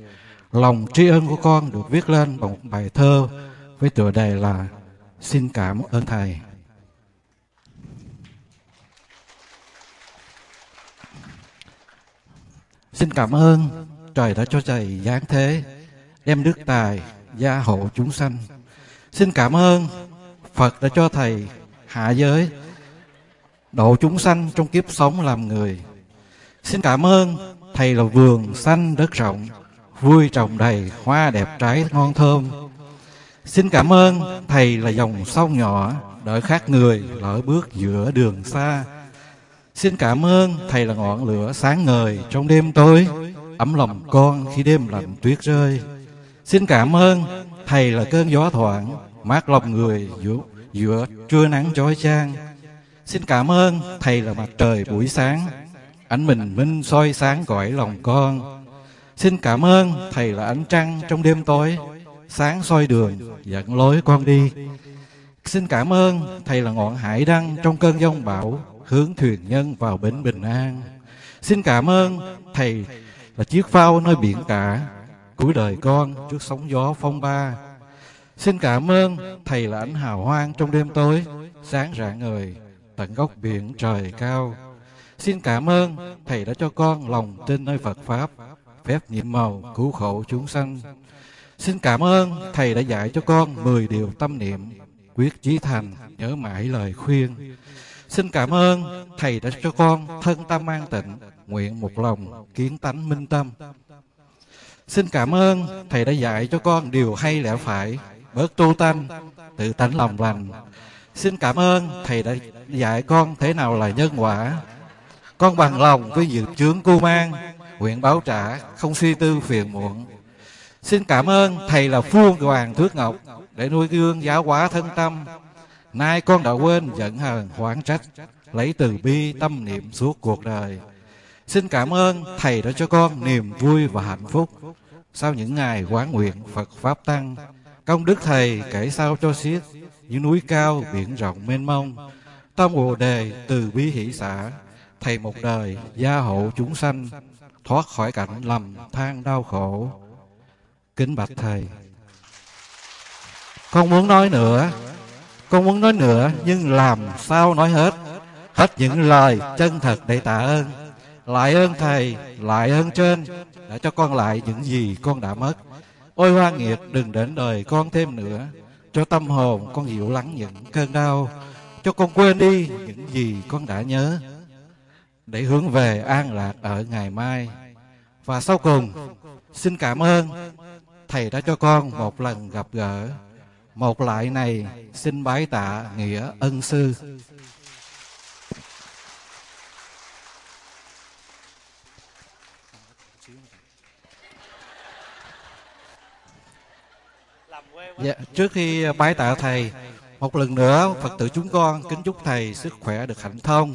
Lòng tri ân của con được viết lên bằng một bài thơ với tựa đề là Xin cảm ơn Thầy. Xin cảm ơn trời đã cho Thầy giáng thế đem đức tài gia hộ chúng sanh. Xin cảm ơn Phật đã cho Thầy hạ giới, độ chúng sanh trong kiếp sống làm người. Xin cảm ơn Thầy là vườn xanh đất rộng, vui trồng đầy hoa đẹp trái ngon thơm. Xin cảm ơn Thầy là dòng sông nhỏ, đợi khác người lỡ bước giữa đường xa. Xin cảm ơn Thầy là ngọn lửa sáng ngời trong đêm tối, ấm lòng con khi đêm lạnh tuyết rơi. Xin cảm ơn Thầy là cơn gió thoảng, mát lòng người giữa, giữa trưa nắng chói chang. Xin cảm ơn Thầy là mặt trời buổi sáng, ánh bình minh soi sáng cõi lòng con. Xin cảm ơn Thầy là ánh trăng trong đêm tối, sáng soi đường, dẫn lối con đi. Xin cảm ơn Thầy là ngọn hải đăng trong cơn giông bão, hướng thuyền nhân vào bến bình an. Xin cảm ơn Thầy là chiếc phao nơi biển cả, cuối đời con trước sóng gió phong ba. Xin cảm ơn Thầy là ánh hào hoang trong đêm tối, sáng rạng ngời, tận góc biển trời cao. Xin cảm ơn Thầy đã cho con lòng tin nơi Phật Pháp, phép nhiệm màu cứu khổ chúng sanh. Xin cảm ơn Thầy đã dạy cho con mười điều tâm niệm, quyết chí thành, nhớ mãi lời khuyên. Xin cảm ơn Thầy đã cho con thân tâm an tịnh, nguyện một lòng, kiến tánh minh tâm. Xin cảm ơn Thầy đã dạy cho con điều hay lẽ phải, bớt tu tâm, tự tánh lòng lành. Xin cảm ơn Thầy đã dạy con thế nào là nhân quả. Con bằng lòng với dự chướng cu mang, nguyện báo trả, không suy tư phiền muộn. Xin cảm ơn Thầy là phu hoàng thước ngọc, để nuôi gương giáo hóa thân tâm. Nay con đã quên giận hờn hoảng trách, lấy từ bi tâm niệm suốt cuộc đời. Xin cảm ơn Thầy đã cho con niềm vui và hạnh phúc. Sau những ngày quán nguyện Phật Pháp Tăng, công đức Thầy kể sao cho xiết, những núi cao, biển rộng mênh mông. Tâm Bồ Đề từ bi hỷ xã, Thầy một đời gia hộ chúng sanh, thoát khỏi cảnh lầm than đau khổ. Kính bạch Thầy, con muốn nói nữa, con muốn nói nữa nhưng làm sao nói hết, hết những lời chân thật để tạ ơn. Lại ơn Thầy, lại ơn trên, đã cho con lại những gì con đã mất. Ôi hoa nghiệt đừng đến đời con thêm nữa, cho tâm hồn con dịu lắng những cơn đau, cho con quên đi những gì con đã nhớ, để hướng về an lạc ở ngày mai. Và sau cùng, xin cảm ơn Thầy đã cho con một lần gặp gỡ, một lại này xin bái tạ nghĩa ân sư. Dạ, trước khi bái tạ thầy, một lần nữa Phật tử chúng con kính chúc thầy sức khỏe được hạnh thông,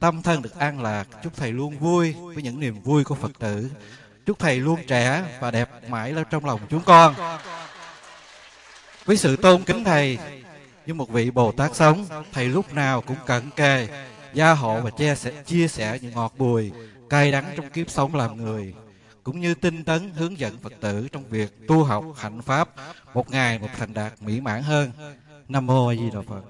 tâm thân được an lạc, chúc thầy luôn vui với những niềm vui của Phật tử. Chúc thầy luôn trẻ và đẹp mãi trong lòng chúng con. Với sự tôn kính thầy như một vị Bồ Tát sống, thầy lúc nào cũng cận kề, gia hộ và chia sẻ, chia sẻ những ngọt bùi, cay đắng trong kiếp sống làm người. cũng như tinh tấn hướng dẫn Phật tử trong việc tu học hạnh pháp một ngày một thành đạt mỹ mãn hơn. Nam mô A Di Đà Phật.